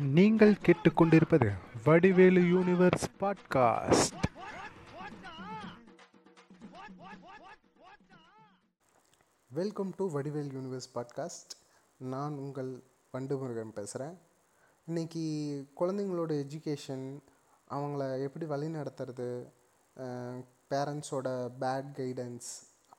நீங்கள் கேட்டுக்கொண்டிருப்பது Vadivelu universe podcast welcome to Vadivel universe podcast நான் உங்கள் வண்டுமுருகன் பேசுகிறேன் இன்றைக்கி குழந்தைங்களோட எஜுகேஷன் அவங்கள எப்படி வழி நடத்துறது பேரண்ட்ஸோட பேட் கைடன்ஸ்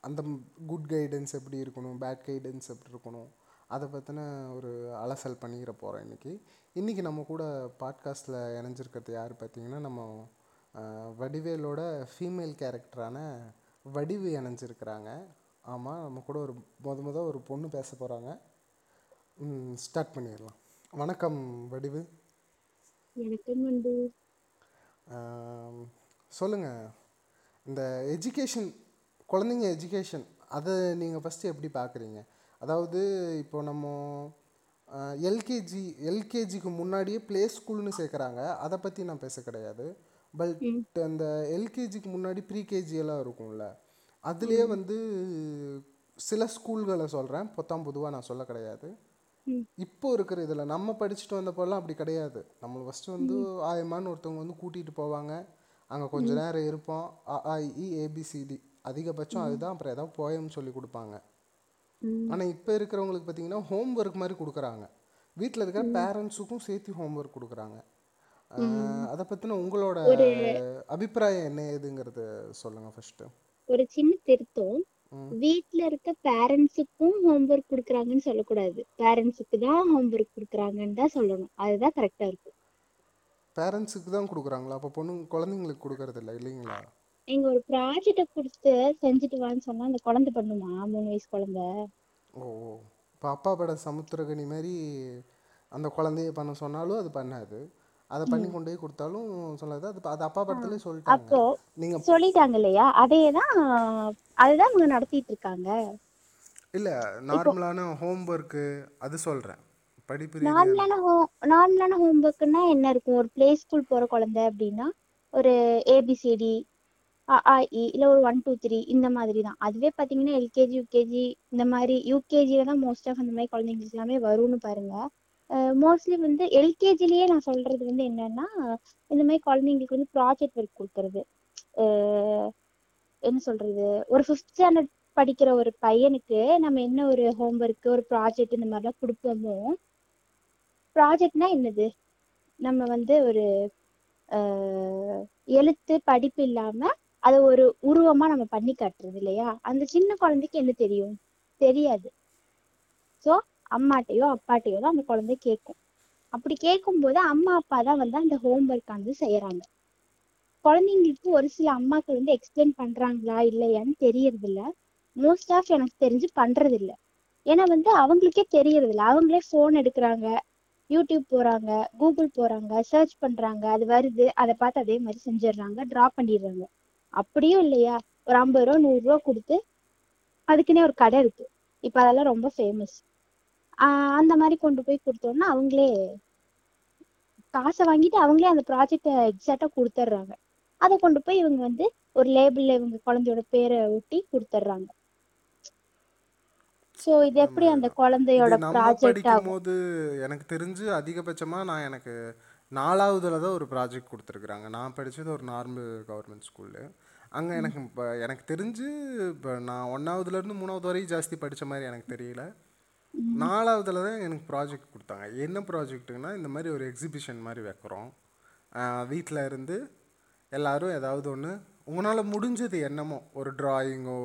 அந்த குட் கைடன்ஸ் எப்படி இருக்கணும் பேட் கைடன்ஸ் எப்படி இருக்கணும் அதை பற்றின ஒரு அலசல் பண்ணிக்கிற போகிறோம் இன்றைக்கி இன்றைக்கி நம்ம கூட பாட்காஸ்ட்டில் இணைஞ்சிருக்கிறது யார் பார்த்தீங்கன்னா நம்ம வடிவேலோட ஃபீமேல் கேரக்டரான வடிவு இணைஞ்சிருக்கிறாங்க. ஆமாம் நம்ம கூட ஒரு முத முத ஒரு பொண்ணு பேச போகிறாங்க ஸ்டார்ட் பண்ணிடலாம். வணக்கம் வடிவு. வணக்கம் சொல்லுங்கள் இந்த எஜுகேஷன் குழந்தைங்க எஜுகேஷன் அதை நீங்கள் ஃபஸ்ட்டு எப்படி பார்க்குறீங்க அதாவது இப்போ நம்ம எல்கேஜி எல்கேஜிக்கு முன்னாடியே ப்ளே ஸ்கூல்னு சேர்க்குறாங்க. அதை பற்றி நான் பேச கிடையாது. பட் அந்த எல்கேஜிக்கு முன்னாடி ப்ரீகேஜி எல்லாம் இருக்கும்ல. அதுலேயே வந்து சில ஸ்கூல்களை சொல்கிறேன் பொத்தாம் பொதுவாக நான் சொல்ல கிடையாது. இப்போ இருக்கிற இதில் நம்ம படிச்சுட்டு வந்தப்போலாம் அப்படி கிடையாது. நம்ம ஃபஸ்ட்டு வந்து ஆயமான்னு ஒருத்தவங்க வந்து கூட்டிகிட்டு போவாங்க. அங்கே கொஞ்ச நேரம் இருப்போம். அ ஆ இ ஏபிசிடி அதிகபட்சம் அதுதான். அப்புறம் ஏதாவது போயம் சொல்லி கொடுப்பாங்க. ஆனால் இப்போ இருக்கிறவங்களுக்கு பார்த்தீங்கன்னா ஹோம் ஒர்க் மாதிரி கொடுக்குறாங்க. வீட்டில் இருக்கிற பேரண்ட்ஸுக்கும் சேர்த்து ஹோம் ஒர்க் கொடுக்குறாங்க அதை பற்றின உங்களோட அபிப்பிராயம் என்ன ஏதுங்கிறது சொல்லுங்கள் ஃபஸ்ட்டு ஒரு சின்ன திருத்தம். வீட்ல இருக்க பேரண்ட்ஸுக்கும் ஹோம்ஒர்க் கொடுக்குறாங்கன்னு சொல்லக்கூடாது. பேரண்ட்ஸுக்கு தான் ஹோம்ஒர்க் கொடுக்குறாங்கன்னு தான் சொல்லணும். அதுதான் கரெக்டா இருக்கும். பேரண்ட்ஸுக்கு தான் கொடுக்குறாங்களா? அப்போ பொண்ணு குழந்தைங்களுக்கு கொடுக்கறது இல்லை இல்லைங்களா? நீங்க ஒரு ப்ராஜெக்ட கொடுத்து செஞ்சுட்டு வான்னு சொன்னா அந்த குழந்தை பண்ணுமா? மூணு வயசு குழந்தை. ஓ இப்போ அப்பா பட சமுத்திரகனி மாதிரி அந்த குழந்தைய பண்ண சொன்னாலும் அது பண்ணாது. அதை பண்ணி கொண்டு போய் கொடுத்தாலும் சொல்லாது. அது அது அப்பா படத்துலேயே சொல்லிட்டாங்க. அப்போ நீங்கள் சொல்லிட்டாங்க இல்லையா? அதே தான் அதுதான் இவங்க நடத்திட்டு இருக்காங்க. இல்லை நார்மலான ஹோம் ஒர்க்கு அது சொல்கிறேன் படிப்பு நார்மலான ஹோ நார்மலான ஹோம்ஒர்க்னா என்ன இருக்கும்? ஒரு ப்ளே ஸ்கூல் போற குழந்தை அப்படின்னா ஒரு ஏபிசிடி அஇ இல்ல ஒரு ஒன் டூ த்ரீ இந்த மாதிரி தான். அதுவே பார்த்தீங்கன்னா, எல்கேஜி யூகேஜி இந்த மாதிரி யூகேஜில தான் மோஸ்ட் ஆஃப் அந்த மாதிரி குழந்தைங்களுக்கு எல்லாமே வரும்னு பாருங்க. மோஸ்ட்லி வந்து எல்கேஜிலேயே நான் சொல்றது வந்து என்னன்னா இந்த மாதிரி குழந்தைங்களுக்கு வந்து ப்ராஜெக்ட் ஒர்க் கொடுக்கறது. என்ன சொல்றது? ஒரு ஃபிஃப்த் ஸ்டாண்டர்ட் படிக்கிற ஒரு பையனுக்கு நம்ம என்ன ஒரு ஹோம்ஒர்க் ஒரு ப்ராஜெக்ட் இந்த மாதிரிலாம் கொடுப்போமோ ப்ராஜெக்ட்னா என்னது? நம்ம வந்து ஒரு எழுத்து படிப்பு இல்லாம அதை ஒரு உருவமா நம்ம பண்ணி காட்டுறது இல்லையா? அந்த சின்ன குழந்தைக்கு என்ன தெரியும்? தெரியாது. ஸோ அம்மாட்டையோ அப்பாட்டையோ தான் அந்த குழந்தை கேட்கும். அப்படி கேட்கும்போது அம்மா அப்பா தான் வந்து அந்த ஹோம்ஒர்க் வந்து செய்யறாங்க. குழந்தைங்களுக்கு ஒரு சில அம்மாக்கள் வந்து எக்ஸ்பிளைன் பண்றாங்களா இல்லையான்னு தெரியறது இல்ல மோஸ்ட் ஆஃப் எனக்கு தெரிஞ்சு பண்றது இல்ல ஏன்னா வந்து அவங்களுக்கே தெரியறது இல்ல அவங்களே ஃபோன் எடுக்கிறாங்க யூடியூப் போறாங்க கூகுள் போறாங்க சர்ச் பண்றாங்க அது வருது அதை பார்த்து அதே மாதிரி செஞ்சிடுறாங்க டிரா பண்ணிடுறாங்க. அப்படியும் இல்லையா? ஒரு ஐம்பது ரூபா நூறு ரூபா கொடுத்து அதுக்குன்னே ஒரு கடை இருக்கு. இப்ப அதெல்லாம் ரொம்ப ஃபேமஸ் ஆஹ் அந்த மாதிரி கொண்டு போய் கொடுத்தோம்னா அவங்களே காசை வாங்கிட்டு அவங்களே அந்த ப்ராஜெக்டை எக்ஸாக்டா கொடுத்துட்றாங்க. அதை கொண்டு போய் இவங்க வந்து ஒரு லேபிள்ல இவங்க குழந்தையோட பேரை ஒட்டி கொடுத்துட்றாங்க. சோ இது எப்படி அந்த குழந்தையோட ப்ராஜெக்ட் ஆகும்? போது எனக்கு தெரிஞ்சு அதிகபட்சமாக நான் எனக்கு நாலாவதுல தான் ஒரு ப்ராஜெக்ட் கொடுத்துருக்குறாங்க. நான் படித்தது ஒரு நார்மல் கவர்மெண்ட் ஸ்கூலு அங்கே எனக்கு இப்போ எனக்கு தெரிஞ்சு இப்போ நான் ஒன்றாவதுலேருந்து மூணாவது வரையும் ஜாஸ்தி படித்த மாதிரி எனக்கு தெரியல. நாலாவதுல தான் எனக்கு ப்ராஜெக்ட் கொடுத்தாங்க. என்ன ப்ராஜெக்ட்டுங்கன்னா இந்த மாதிரி ஒரு எக்ஸிபிஷன் மாதிரி வைக்கிறோம். வீட்டில் இருந்து எல்லாரும் ஏதாவது ஒன்று உங்களால் முடிஞ்சது என்னமோ ஒரு டிராயிங்கோ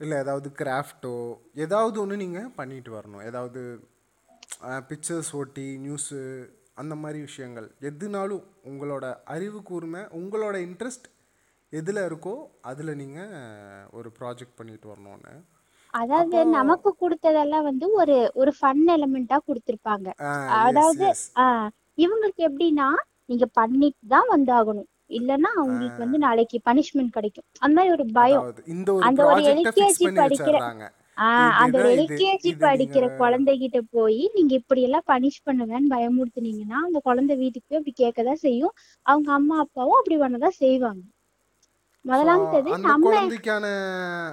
இல்லை ஏதாவது கிராஃப்டோ ஏதாவது ஒன்று நீங்கள் பண்ணிட்டு வரணும். ஏதாவது பிக்சர்ஸ் ஒட்டி நியூஸு அந்த மாதிரி விஷயங்கள். எதுனாலும் உங்களோட அறிவு கூர்மை உங்களோட இன்ட்ரெஸ்ட் எதில் இருக்கோ அதில் நீங்கள் ஒரு ப்ராஜெக்ட் பண்ணிட்டு வரணும்னு. அதாவது நமக்கு கொடுத்ததெல்லாம் வந்து ஒரு ஒரு ஃபன் எலமெண்டா கொடுத்திருப்பாங்க. அதாவது இவங்களுக்கு எப்படின்னா நீங்க பண்ணிட்டு தான் வந்தாகணும். இல்லைன்னா அவங்களுக்கு வந்து நாளைக்கு பனிஷ்மெண்ட் கிடைக்கும். அந்த மாதிரி ஒரு பயம். அந்த ஒரு எல்கேஜி படிக்கிற ஆஹ் அந்த ஒரு இதுதான் இது, எல்கேஜி இது படிக்கிற நீங்க- குழந்தைகிட்ட போய் நீங்க இப்படி எல்லாம் பனிஷ் பண்ணுவேன்னு பயமுறுத்துனீங்கன்னா அந்த குழந்தை வீட்டுக்கு போய் அப்படி கேட்கதான் செய்யும். அவங்க அம்மா அப்பாவும் அப்படி பண்ணதான் செய்வாங்க. முதலாமத்தது அந்த நம்ம குழந்தைக்கான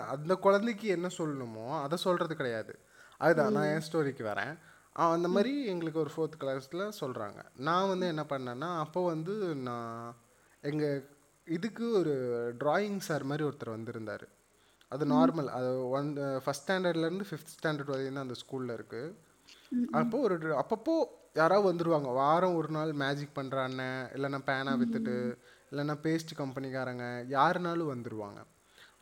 அந்த குழந்தைக்கு என்ன சொல்லணுமோ அதை சொல்றது கிடையாது. அதுதான் நான் என் ஸ்டோரிக்கு வரேன். அந்த மாதிரி எங்களுக்கு ஒரு ஃபோர்த் கிளாஸில் சொல்கிறாங்க நான் வந்து என்ன பண்ணேன்னா அப்போ வந்து நான் எங்கள் இதுக்கு ஒரு டிராயிங் சார் மாதிரி ஒருத்தர் வந்திருந்தார். அது நார்மல் அது ஒன் ஃபஸ்ட் ஸ்டாண்டர்ட்லேருந்து ஃபிஃப்த் ஸ்டாண்டர்ட் வரையும் தான் அந்த ஸ்கூலில் இருக்குது அப்போ ஒரு அப்பப்போ யாராவது வந்துடுவாங்க வாரம் ஒரு நாள் மேஜிக் பண்ணுற அண்ணன் இல்லைன்னா பேனா விற்றுட்டு இல்லைன்னா பேஸ்ட் கம்பெனிக்காரங்க யாருனாலும் வந்துடுவாங்க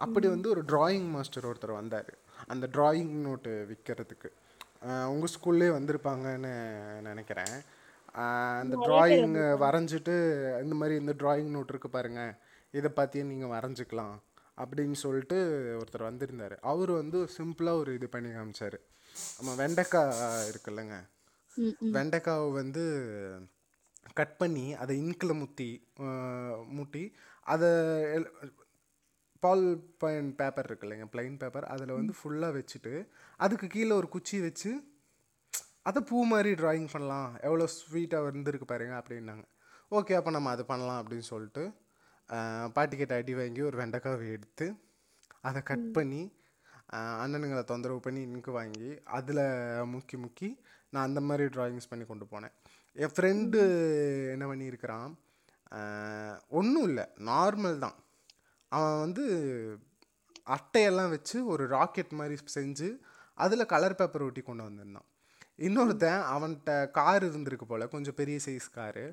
அப்படி வந்து ஒரு டிராயிங் மாஸ்டர் ஒருத்தர் வந்தார். அந்த டிராயிங் நோட்டு விற்கிறதுக்கு உங்கள் ஸ்கூல்லே வந்திருப்பாங்கன்னு நினைக்கிறேன். அந்த டிராயிங் வரைஞ்சிட்டு இந்த மாதிரி இந்த டிராயிங் நோட் இருக்கு பாருங்க. இதை பார்த்தியே நீங்கள் வரைஞ்சிக்கலாம். அப்படின்னு சொல்லிட்டு ஒருத்தர் வந்திருந்தார். அவர் வந்து சிம்பிளாக ஒரு இது பண்ணி காமிச்சார். நம்ம வெண்டைக்காய் இருக்குல்லங்க. வெண்டைக்காவை வந்து கட் பண்ணி அதை இன்கில் முத்தி முட்டி அதை பால் பாயின் பேப்பர் இருக்கு இல்லைங்க பிளைன் பேப்பர் அதில் வந்து ஃபுல்லாக வச்சுட்டு அதுக்கு கீழே ஒரு குச்சி வச்சு அதை பூ மாதிரி டிராயிங் பண்ணலாம். எவ்வளோ ஸ்வீட்டாக வந்திருக்கு பாருங்க அப்படின்னாங்க. ஓகே அப்போ நம்ம அது பண்ணலாம் அப்படின்னு சொல்லிட்டு பாட்டிக்கிட்ட அடி வாங்கி ஒரு வெண்டைக்காவை எடுத்து அதை கட் பண்ணி அண்ணனுங்களை தொந்தரவு பண்ணி இன்க்கு வாங்கி அதில் முக்கி முக்கி நான் அந்த மாதிரி டிராயிங்ஸ் பண்ணி கொண்டு போனேன். என் ஃப்ரெண்டு என்ன பண்ணியிருக்கிறான் ஒன்றும் இல்லை நார்மல் தான். அவன் வந்து அட்டையெல்லாம் வச்சு ஒரு ராக்கெட் மாதிரி செஞ்சு அதில் கலர் பேப்பர் ஒட்டி கொண்டு வந்திருந்தான். இன்னொருத்தன் அவன்கிட்ட கார் இருந்திருக்கு போல் கொஞ்சம் பெரிய சைஸ் காரு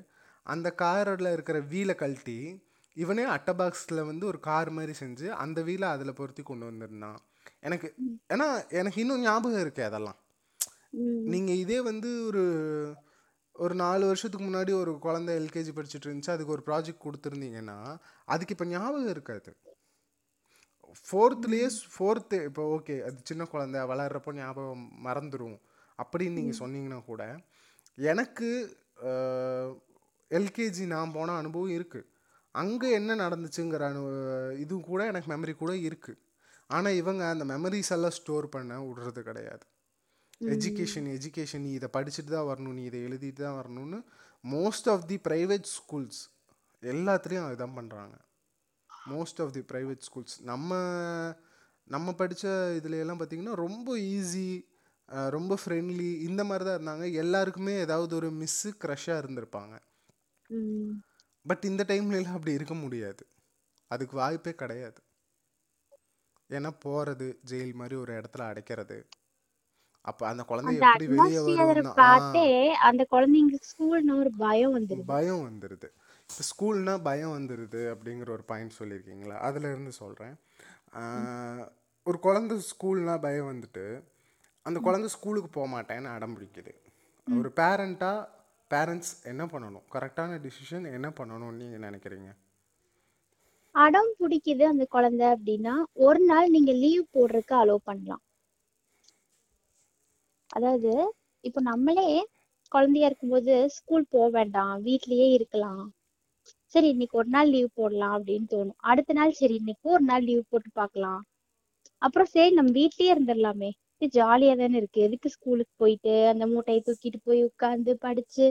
அந்த காரில் இருக்கிற வீலை கழட்டி இவனே அட்டை பாக்ஸில் வந்து ஒரு கார் மாதிரி செஞ்சு அந்த வீலை அதில் பொருத்தி கொண்டு வந்திருந்தான். எனக்கு ஏன்னா எனக்கு இன்னும் ஞாபகம் இருக்கு அதெல்லாம். நீங்கள் இதே வந்து ஒரு ஒரு நாலு வருஷத்துக்கு முன்னாடி ஒரு குழந்தை எல்கேஜி படிச்சுட்டு இருந்துச்சு அதுக்கு ஒரு ப்ராஜெக்ட் கொடுத்துருந்தீங்கன்னா அதுக்கு இப்போ ஞாபகம் இருக்காது. ஃபோர்த்துலேயே ஃபோர்த்து இப்போ ஓகே அது சின்ன குழந்தை வளர்றப்போ ஞாபகம் மறந்துடும் அப்படின்னு நீங்கள் சொன்னீங்கன்னா கூட எனக்கு எல்கேஜி நான் போன அனுபவம் இருக்குது அங்கே என்ன நடந்துச்சுங்கிற அனு இது கூட எனக்கு மெமரி கூட இருக்குது ஆனால் இவங்க அந்த மெமரிஸ் எல்லாம் ஸ்டோர் பண்ண விடுறது கிடையாது. எஜுகேஷன் எஜுகேஷன் நீ இதை படிச்சுட்டு தான் வரணும் நீ இதை எழுதிட்டு தான் வரணும்னு most of the private schools எல்லாத்துலேயும் அதுதான் பண்ணுறாங்க most of the private schools நம்ம நம்ம படித்த இதுல எல்லாம் பார்த்தீங்கன்னா ரொம்ப ஈஸி ரொம்ப ஃப்ரெண்ட்லி இந்த மாதிரி தான் இருந்தாங்க. எல்லாருக்குமே ஏதாவது ஒரு மிஸ்ஸு க்ரஷ்ஷாக இருந்திருப்பாங்க. பட் இந்த டைம்லலாம் அப்படி இருக்க முடியாது. அதுக்கு வாய்ப்பே கிடையாது. ஏன்னா போகிறது ஜெயில் மாதிரி ஒரு இடத்துல அடைக்கிறது. அப்போ அந்த குழந்தை எப்படி வெளியே வரும் அந்த குழந்தைங்க ஸ்கூல்னா ஒரு பயம் வந்துருது. பயம் வந்துடுது இப்போ ஸ்கூல்னா பயம் வந்துடுது அப்படிங்கிற ஒரு பாயிண்ட் சொல்லியிருக்கீங்களா? அதுல இருந்து சொல்கிறேன் ஒரு குழந்தை ஸ்கூல்னா பயம் வந்துட்டு அந்த குழந்தை ஸ்கூலுக்கு போக மாட்டேன்னு அடம் பிடிக்குது. ஒரு பேரண்ட்டாக பேரண்ட்ஸ் என்ன பண்ணணும்? கரெக்டான டிசிஷன் என்ன பண்ணணும் நீங்கள் நினைக்கிறீங்க? அடம் பிடிக்குது அந்த குழந்தை அப்படின்னா ஒரு நாள் நீங்க லீவ் போடுறதுக்கு அலோவ் பண்ணலாம். அதாவது இப்போ நம்மளே குழந்தையா இருக்கும்போது ஸ்கூல் போக வேண்டாம் வீட்லயே இருக்கலாம். சரி இன்னைக்கு ஒரு நாள் லீவ் போடலாம் அப்படின்னு தோணும். அடுத்த நாள் சரி இன்னைக்கு ஒரு நாள் லீவ் போட்டு பார்க்கலாம். அப்புறம் சரி நம்ம வீட்லயே இருந்துடலாமே. ஜாலியா தானே இருக்கு. எதுக்கு ஸ்கூலுக்கு போயிட்டு அந்த மூட்டையை தூக்கிட்டு போய் உட்கார்ந்து படிச்சு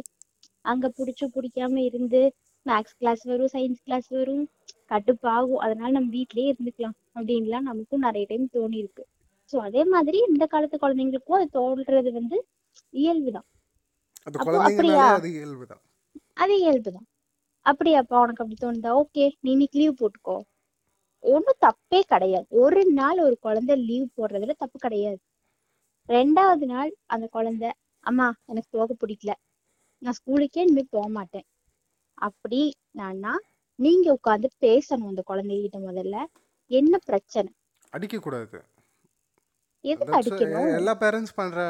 அங்க புடிச்சு பிடிக்காம இருந்து மேக்ஸ் கிளாஸ் வரும் சயின்ஸ் கிளாஸ் வரும் கடுப்பாகும் அதனால நம்ம வீட்லயே இருந்துக்கலாம் அப்படின்லாம் நமக்கும் நிறைய டைம் தோணி இருக்கு ஸோ அதே மாதிரி இந்த காலத்து குழந்தைங்களுக்கும் அது தோன்றது வந்து இயல்புதான். அப்படியா? அது இயல்புதான். அப்படியாப்பா உனக்கு அப்படி தோணுதா? ஓகே நீ இன்னைக்கு லீவ் போட்டுக்கோ. ஒன்றும் தப்பே கிடையாது. ஒரு நாள் ஒரு குழந்தை லீவ் போடுறதுல தப்பு கிடையாது. ரெண்டாவது நாள் அந்த குழந்தை அம்மா எனக்கு போக பிடிக்கல. நான் ஸ்கூலுக்கே இனிமே போக மாட்டேன் அப்படி நான்னா நீங்க உட்கார்ந்து பேசணும் அந்த குழந்தைகிட்ட முதல்ல. என்ன பிரச்சனை? அடிக்கக்கூடாது. எதுக்கு That's- அடிக்கணும்? எல்லா பேரண்ட்ஸ் பண்ணுற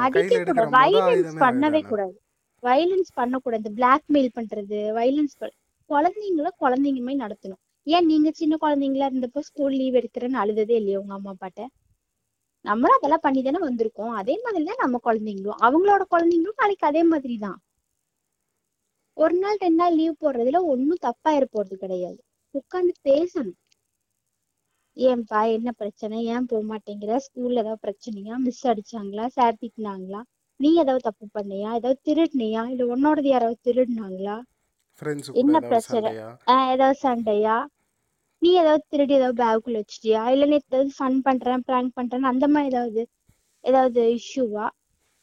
அடிக்க கூடாது வைலன்ஸ் பண்ணவே கூடாது வைலன்ஸ் பண்ணக்கூடாது. பிளாக்மெயில் பண்றது வைலன்ஸ் குழந்தைங்கள குழந்தைங்க மாதிரி நடத்தணும். ஏன் நீங்க சின்ன குழந்தைங்களா இருந்தப்போ ஸ்கூல் லீவ் எடுக்கிறேன்னு அழுததே இல்லையா உங்க அம்மா அப்பாட்ட? நம்மளும் அதெல்லாம் பண்ணி தானே வந்திருக்கோம். அதே மாதிரி தான் நம்ம குழந்தைங்களும். அவங்களோட குழந்தைங்களும் நாளைக்கு அதே மாதிரி தான். ஒரு நாள் ரெண்டு நாள் லீவ் போடுறதுல ஒன்றும் தப்பாயிர போறது கிடையாது. உட்காந்து பேசணும். ஏன்பா என்ன பிரச்சனை? ஏன் போக மாட்டேங்கிற ஸ்கூல்ல ஏதாவது பிரச்சனையா? மிஸ் அடிச்சாங்களா? சார் திட்டினாங்களா? நீ ஏதாவது தப்பு பண்ணியா? ஏதாவது திருடுனியா? இல்ல உன்னோடது யாராவது திருடுனாங்களா? என்ன பிரச்சனை? ஏதாவது சண்டையா? நீ ஏதாவது திருடி ஏதாவது பேக்குள்ள வச்சிட்டியா? இல்ல நீ ஏதாவது ஃபன் பண்றேன் ப்ராங்க் பண்றேன்னு அந்த மாதிரி ஏதாவது ஏதாவது இஷ்யூவா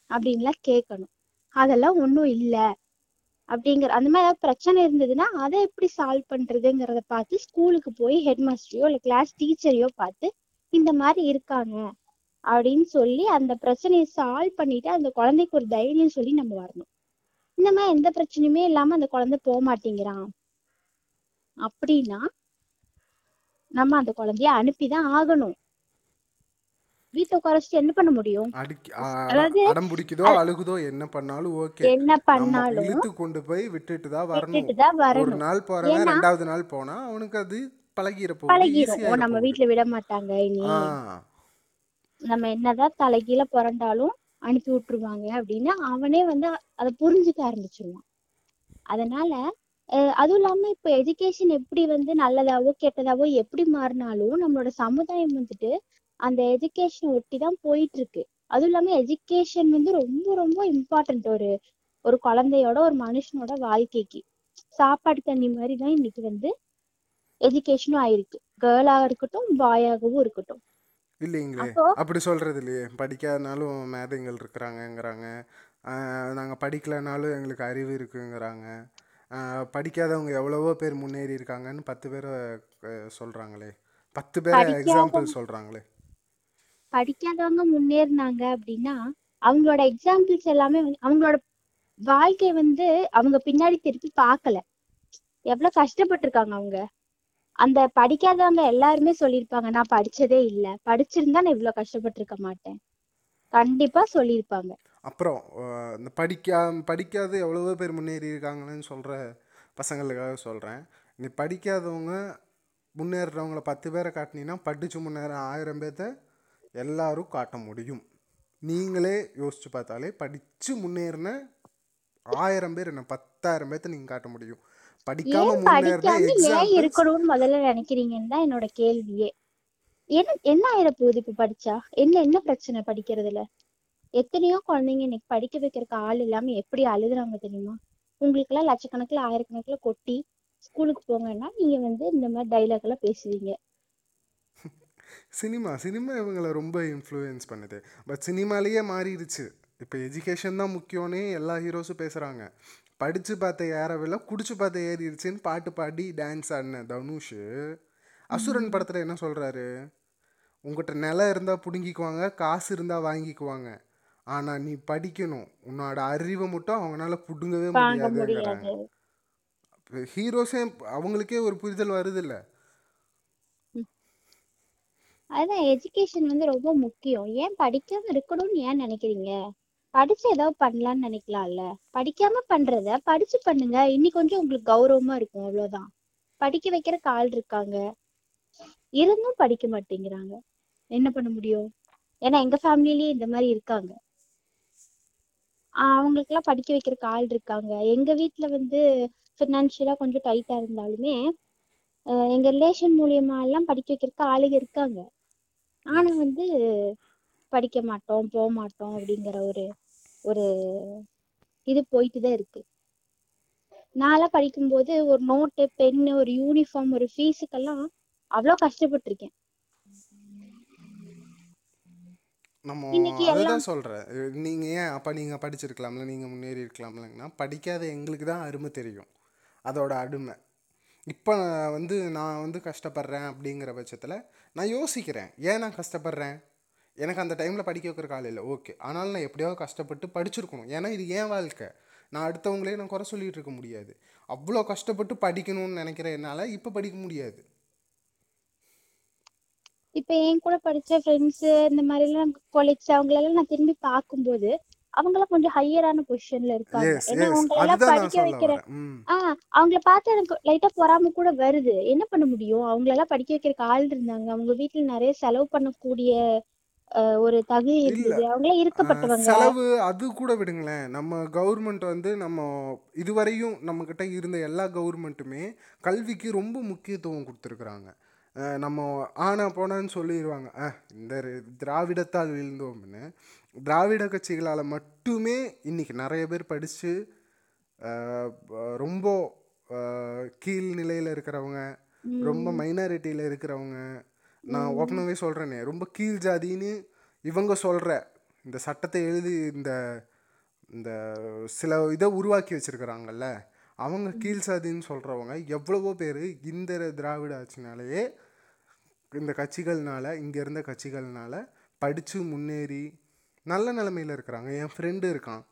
அப்படின்லாம் கேட்கணும் அதெல்லாம் ஒன்றும் இல்லை. அப்படிங்கிற அந்த மாதிரி ஏதாவது பிரச்சனை இருந்ததுன்னா அதை எப்படி சால்வ் பண்றதுங்கிறத பார்த்து ஸ்கூலுக்கு போய் ஹெட் மாஸ்டரையோ இல்லை கிளாஸ் டீச்சரையோ பார்த்து இந்த மாதிரி இருக்காங்க அப்படின்னு சொல்லி அந்த பிரச்சனையை சால்வ் பண்ணிட்டு அந்த குழந்தைக்கு ஒரு தைரியம் சொல்லி நம்ம வரணும். இந்த மாதிரி எந்த பிரச்சனையுமே இல்லாம அந்த குழந்தை போக மாட்டேங்கிறான். அப்படின்னா நம்ம அந்த குழந்தைய அனுப்பிதான் ஆகணும். வீட்டை உட்கார வச்சுட்டு என்ன பண்ண முடியும்? அதாவது அடம் பிடிக்குதோ அழுகுதோ என்ன பண்ணாலும் ஓகே. என்ன பண்ணாலும் இழுத்து கொண்டு போய் விட்டுட்டு தான் வரணும். விட்டுட்டு தான் ஒரு வரணும் நாள் போறவன் ரெண்டாவது நாள் போனா அவனுக்கு அது பழகிற போகுது பழகிரும். நம்ம வீட்டுல விட மாட்டாங்க இனி. நம்ம என்னதான் தலைகீழ புரண்டாலும் அனுப்பி விட்டுருவாங்க அப்படின்னு அவனே வந்து அதை புரிஞ்சுக்க ஆரம்பிச்சிருவான். அதனால அதுவும் இல்லாம இப்ப எஜுகேஷன் எப்படி வந்து நல்லதாவோ கெட்டதாவோ எப்படி மாறினாலும் நம்மளோட சமுதாயம் வந்துட்டு அந்த எஜுகேஷன் ஒட்டி தான் போயிட்டு இருக்கு அதுவும் இல்லாம எஜுகேஷன் வந்து ரொம்ப ரொம்ப இம்பார்ட்டன்ட் ஒரு ஒரு குழந்தையோட ஒரு மனுஷனோட வாழ்க்கைக்கு. சாப்பாடு தண்ணி மாதிரி தான் இன்னைக்கு வந்து எஜுகேஷனும் ஆயிருக்கு. கேர்ளாக இருக்கட்டும் பாயாகவும் இருக்கட்டும். இல்லைங்களே அப்போ அப்படி சொல்றது இல்லையே படிக்காதனாலும் மேதைங்கள் இருக்கிறாங்கங்கிறாங்க. ஆஹ் நாங்க படிக்கலனாலும் எங்களுக்கு அறிவு இருக்குங்கிறாங்க. படிக்காதவங்க எவ்வளவோ பேர் முன்னேறி இருக்காங்கன்னு பத்து பேரை சொல்றாங்களே. பத்து பேரை எக்ஸாம்பிள் சொல்றாங்களே. படிக்காதவங்க முன்னேறினாங்க அப்படின்னா அவங்களோட எக்ஸாம்பிள்ஸ் எல்லாமே அவங்களோட வாழ்க்கை வந்து அவங்க பின்னாடி திருப்பி பார்க்கல. எவ்வளவு கஷ்டப்பட்டிருக்காங்க அவங்க. அந்த படிக்காதவங்க எல்லாருமே சொல்லியிருப்பாங்க நான் படிச்சதே இல்ல. படிச்சிருந்தா நான் இவ்வளவு கஷ்டப்பட்டிருக்க மாட்டேன். கண்டிப்பா சொல்லியிருப்பாங்க. அப்புறம் இந்த படிக்கா படிக்காத எவ்வளவோ பேர் முன்னேறி இருக்காங்கன்னு சொல்ற பசங்களுக்காக சொல்றேன். நீ படிக்காதவங்க முன்னேறுறவங்கள பத்து பேரை காட்டினீங்கன்னா படிச்சு முன்னேற ஆயிரம் பேர்த்த எல்லாரும் காட்ட முடியும். நீங்களே யோசிச்சு பார்த்தாலே படிச்சு முன்னேறின ஆயிரம் பேர் என்ன பத்தாயிரம் பேர்த்த நீங்க காட்ட முடியும். படிக்காம படிக்காம ஏன் இருக்கணும்னு முதல்ல நினைக்கிறீங்கன்னு தான் என்னோட கேள்வியே. என்ன என்ன ஆயிட போகுது இப்ப படிச்சா? என்ன என்ன பிரச்சனை படிக்கிறதுல? எத்தனையோ குழந்தைங்க இன்னைக்கு படிக்க வைக்கிறதுக்கு ஆள் இல்லாம எப்படி அழுகுறாங்க தெரியுமா? உங்களுக்கு எல்லாம் லட்சக்கணக்குல ஆயிரக்கணக்குல கொட்டி ஸ்கூலுக்கு போங்கன்னா நீங்க வந்து இந்த மாதிரி டைலாக் எல்லாம் பேசுவீங்க. சினிமா சினிமா இவங்களை ரொம்ப இன்ஃப்ளூயன்ஸ் பண்ணுது. பட் சினிமாலேயே மாறிடுச்சு. இப்போ எஜுகேஷன் தான் முக்கியம்னே எல்லா ஹீரோஸும் பேசுகிறாங்க படித்து பார்த்த ஏறவில்லை குடிச்சு பார்த்த ஏறிடுச்சுன்னு பாட்டு பாடி டான்ஸ் ஆடின தனுஷ். அசுரன் படத்தில் என்ன சொல்கிறாரு உங்கள்கிட்ட நிலம் இருந்தால் பிடுங்கிக்குவாங்க காசு இருந்தால் வாங்கிக்குவாங்க. ஆனால் நீ படிக்கணும். உன்னோட அறிவை மட்டும் அவங்களால பிடுங்கவே முடியாதுங்கிறாங்க. முடியாது. ஹீரோஸே அவங்களுக்கே ஒரு புரிதல் வருதில்ல. அதான் எஜுகேஷன் வந்து ரொம்ப முக்கியம். ஏன் படிக்காம இருக்கணும்னு ஏன் நினைக்கிறீங்க? படிச்சு ஏதாவது பண்ணலாம்னு நினைக்கலாம்ல. படிக்காம பண்றத படிச்சு பண்ணுங்க. இன்னி கொஞ்சம் உங்களுக்கு கௌரவமா இருக்கும். அவ்வளவுதான். படிக்க வைக்கிறக்கு ஆள் இருக்காங்க. இருந்தும் படிக்க மாட்டேங்கிறாங்க. என்ன பண்ண முடியும்? ஏன்னா எங்க ஃபேமிலிலயே இந்த மாதிரி இருக்காங்க. அவங்களுக்கு எல்லாம் படிக்க வைக்கிறக்கு ஆள் இருக்காங்க. எங்க வீட்ல வந்து ஃபினான்ஷியலா கொஞ்சம் டைட்டா இருந்தாலுமே எங்க ரிலேஷன் மூலியமா எல்லாம் படிக்க வைக்கிறக்கு ஆளுங்க இருக்காங்க. ஆனா வந்து படிக்க மாட்டோம் போக மாட்டோம் அப்படிங்கிற ஒரு ஒரு இது போயிட்டு தான் இருக்கு. நான்லாம் படிக்கும்போது ஒரு நோட்டு பென்னு ஒரு யூனிஃபார்ம் ஒரு ஃபீஸுக்கெல்லாம் அவ்வளோ கஷ்டப்பட்டிருக்கேன். நம்ம இன்னைக்கு அதை எல்லாம் தான் சொல்கிறேன் நீங்கள் ஏன் அப்போ நீங்கள் படிச்சிருக்கலாம்ல நீங்கள் முன்னேறி இருக்கலாம்லங்கன்னா படிக்காத எங்களுக்கு தான் அருமை தெரியும். அதோட அருமை இப்போ வந்து நான் வந்து கஷ்டப்படுறேன் அப்படிங்கிற பட்சத்தில் நான் யோசிக்கிறேன். ஏன் நான் கஷ்டப்படுறேன்? எனக்கு அந்த டைமில் படிக்க வைக்கிற காலம் இல்லை. ஓகே ஆனாலும் நான் எப்படியாவது கஷ்டப்பட்டு படிச்சிருக்கணும். ஏன்னா இது ஏன் வாழ்க்கை. நான் அடுத்தவங்களே நான் குறை சொல்லிட்டு இருக்க முடியாது. அவ்வளோ கஷ்டப்பட்டு படிக்கணும்னு நினைக்கிற என்னால் இப்போ படிக்க முடியாது. இப்ப என் கூட படிச்ச ஃப்ரெண்ட்ஸ் இந்த மாதிரி எல்லாம் கொலீக்ஸ் அவங்களெல்லாம் நான் திரும்பி பார்க்கும்போது அவங்கெல்லாம் கொஞ்சம் ஹையரான பொசிஷன்ல இருக்காங்க. ஏன்னா அதுதான் நான் படிக்க சொல்ல வைக்கிற வரேன். ம். ஆஹ் அவங்கள பார்த்து எனக்கு லைட்டா பொறாம கூட வருது. என்ன பண்ண முடியும்? அவங்களெல்லாம் படிக்க வைக்கிறதுக்கு ஆள் இருந்தாங்க. அவங்க வீட்டுல நிறைய செலவு பண்ணக்கூடிய ஒரு தகுதி இருந்தது. அவங்களே இருக்கப்பட்டவங்க. செலவு அது கூட விடுங்களேன். நம்ம கவர்மெண்ட் வந்து நம்ம இதுவரையும் நம்மக்கிட்ட இருந்த எல்லா கவர்மெண்ட்டுமே கல்விக்கு ரொம்ப முக்கியத்துவம் கொடுத்துருக்குறாங்க. நம்ம ஆனா போனான்னு சொல்லிடுவாங்க அஹ் இந்த திராவிடத்தால் வீழ்ந்தோம்னு. திராவிட கட்சிகளால் மட்டுமே இன்னைக்கு நிறைய பேர் படித்து ரொம்ப அஹ், கீழ் நிலையில் இருக்கிறவங்க ரொம்ப மைனாரிட்டியில் இருக்கிறவங்க. நான் ஓப்பனாகவே சொல்கிறேனே ரொம்ப கீழ் ஜாதின்னு இவங்க சொல்கிற இந்த சட்டத்தை எழுதி இந்த இந்த சில இதை உருவாக்கி வச்சிருக்கிறாங்கல்ல அவங்க கீழ் சாதின்னு சொல்கிறவங்க எவ்வளவோ பேர் இந்த திராவிட ஆட்சினாலேயே இந்த கட்சிகள்னால இங்கே இருந்த கட்சிகள்னால படித்து முன்னேறி நல்ல நிலமையில இருக்கிறாங்க. என் ஃப்ரெண்டு இருக்கான்.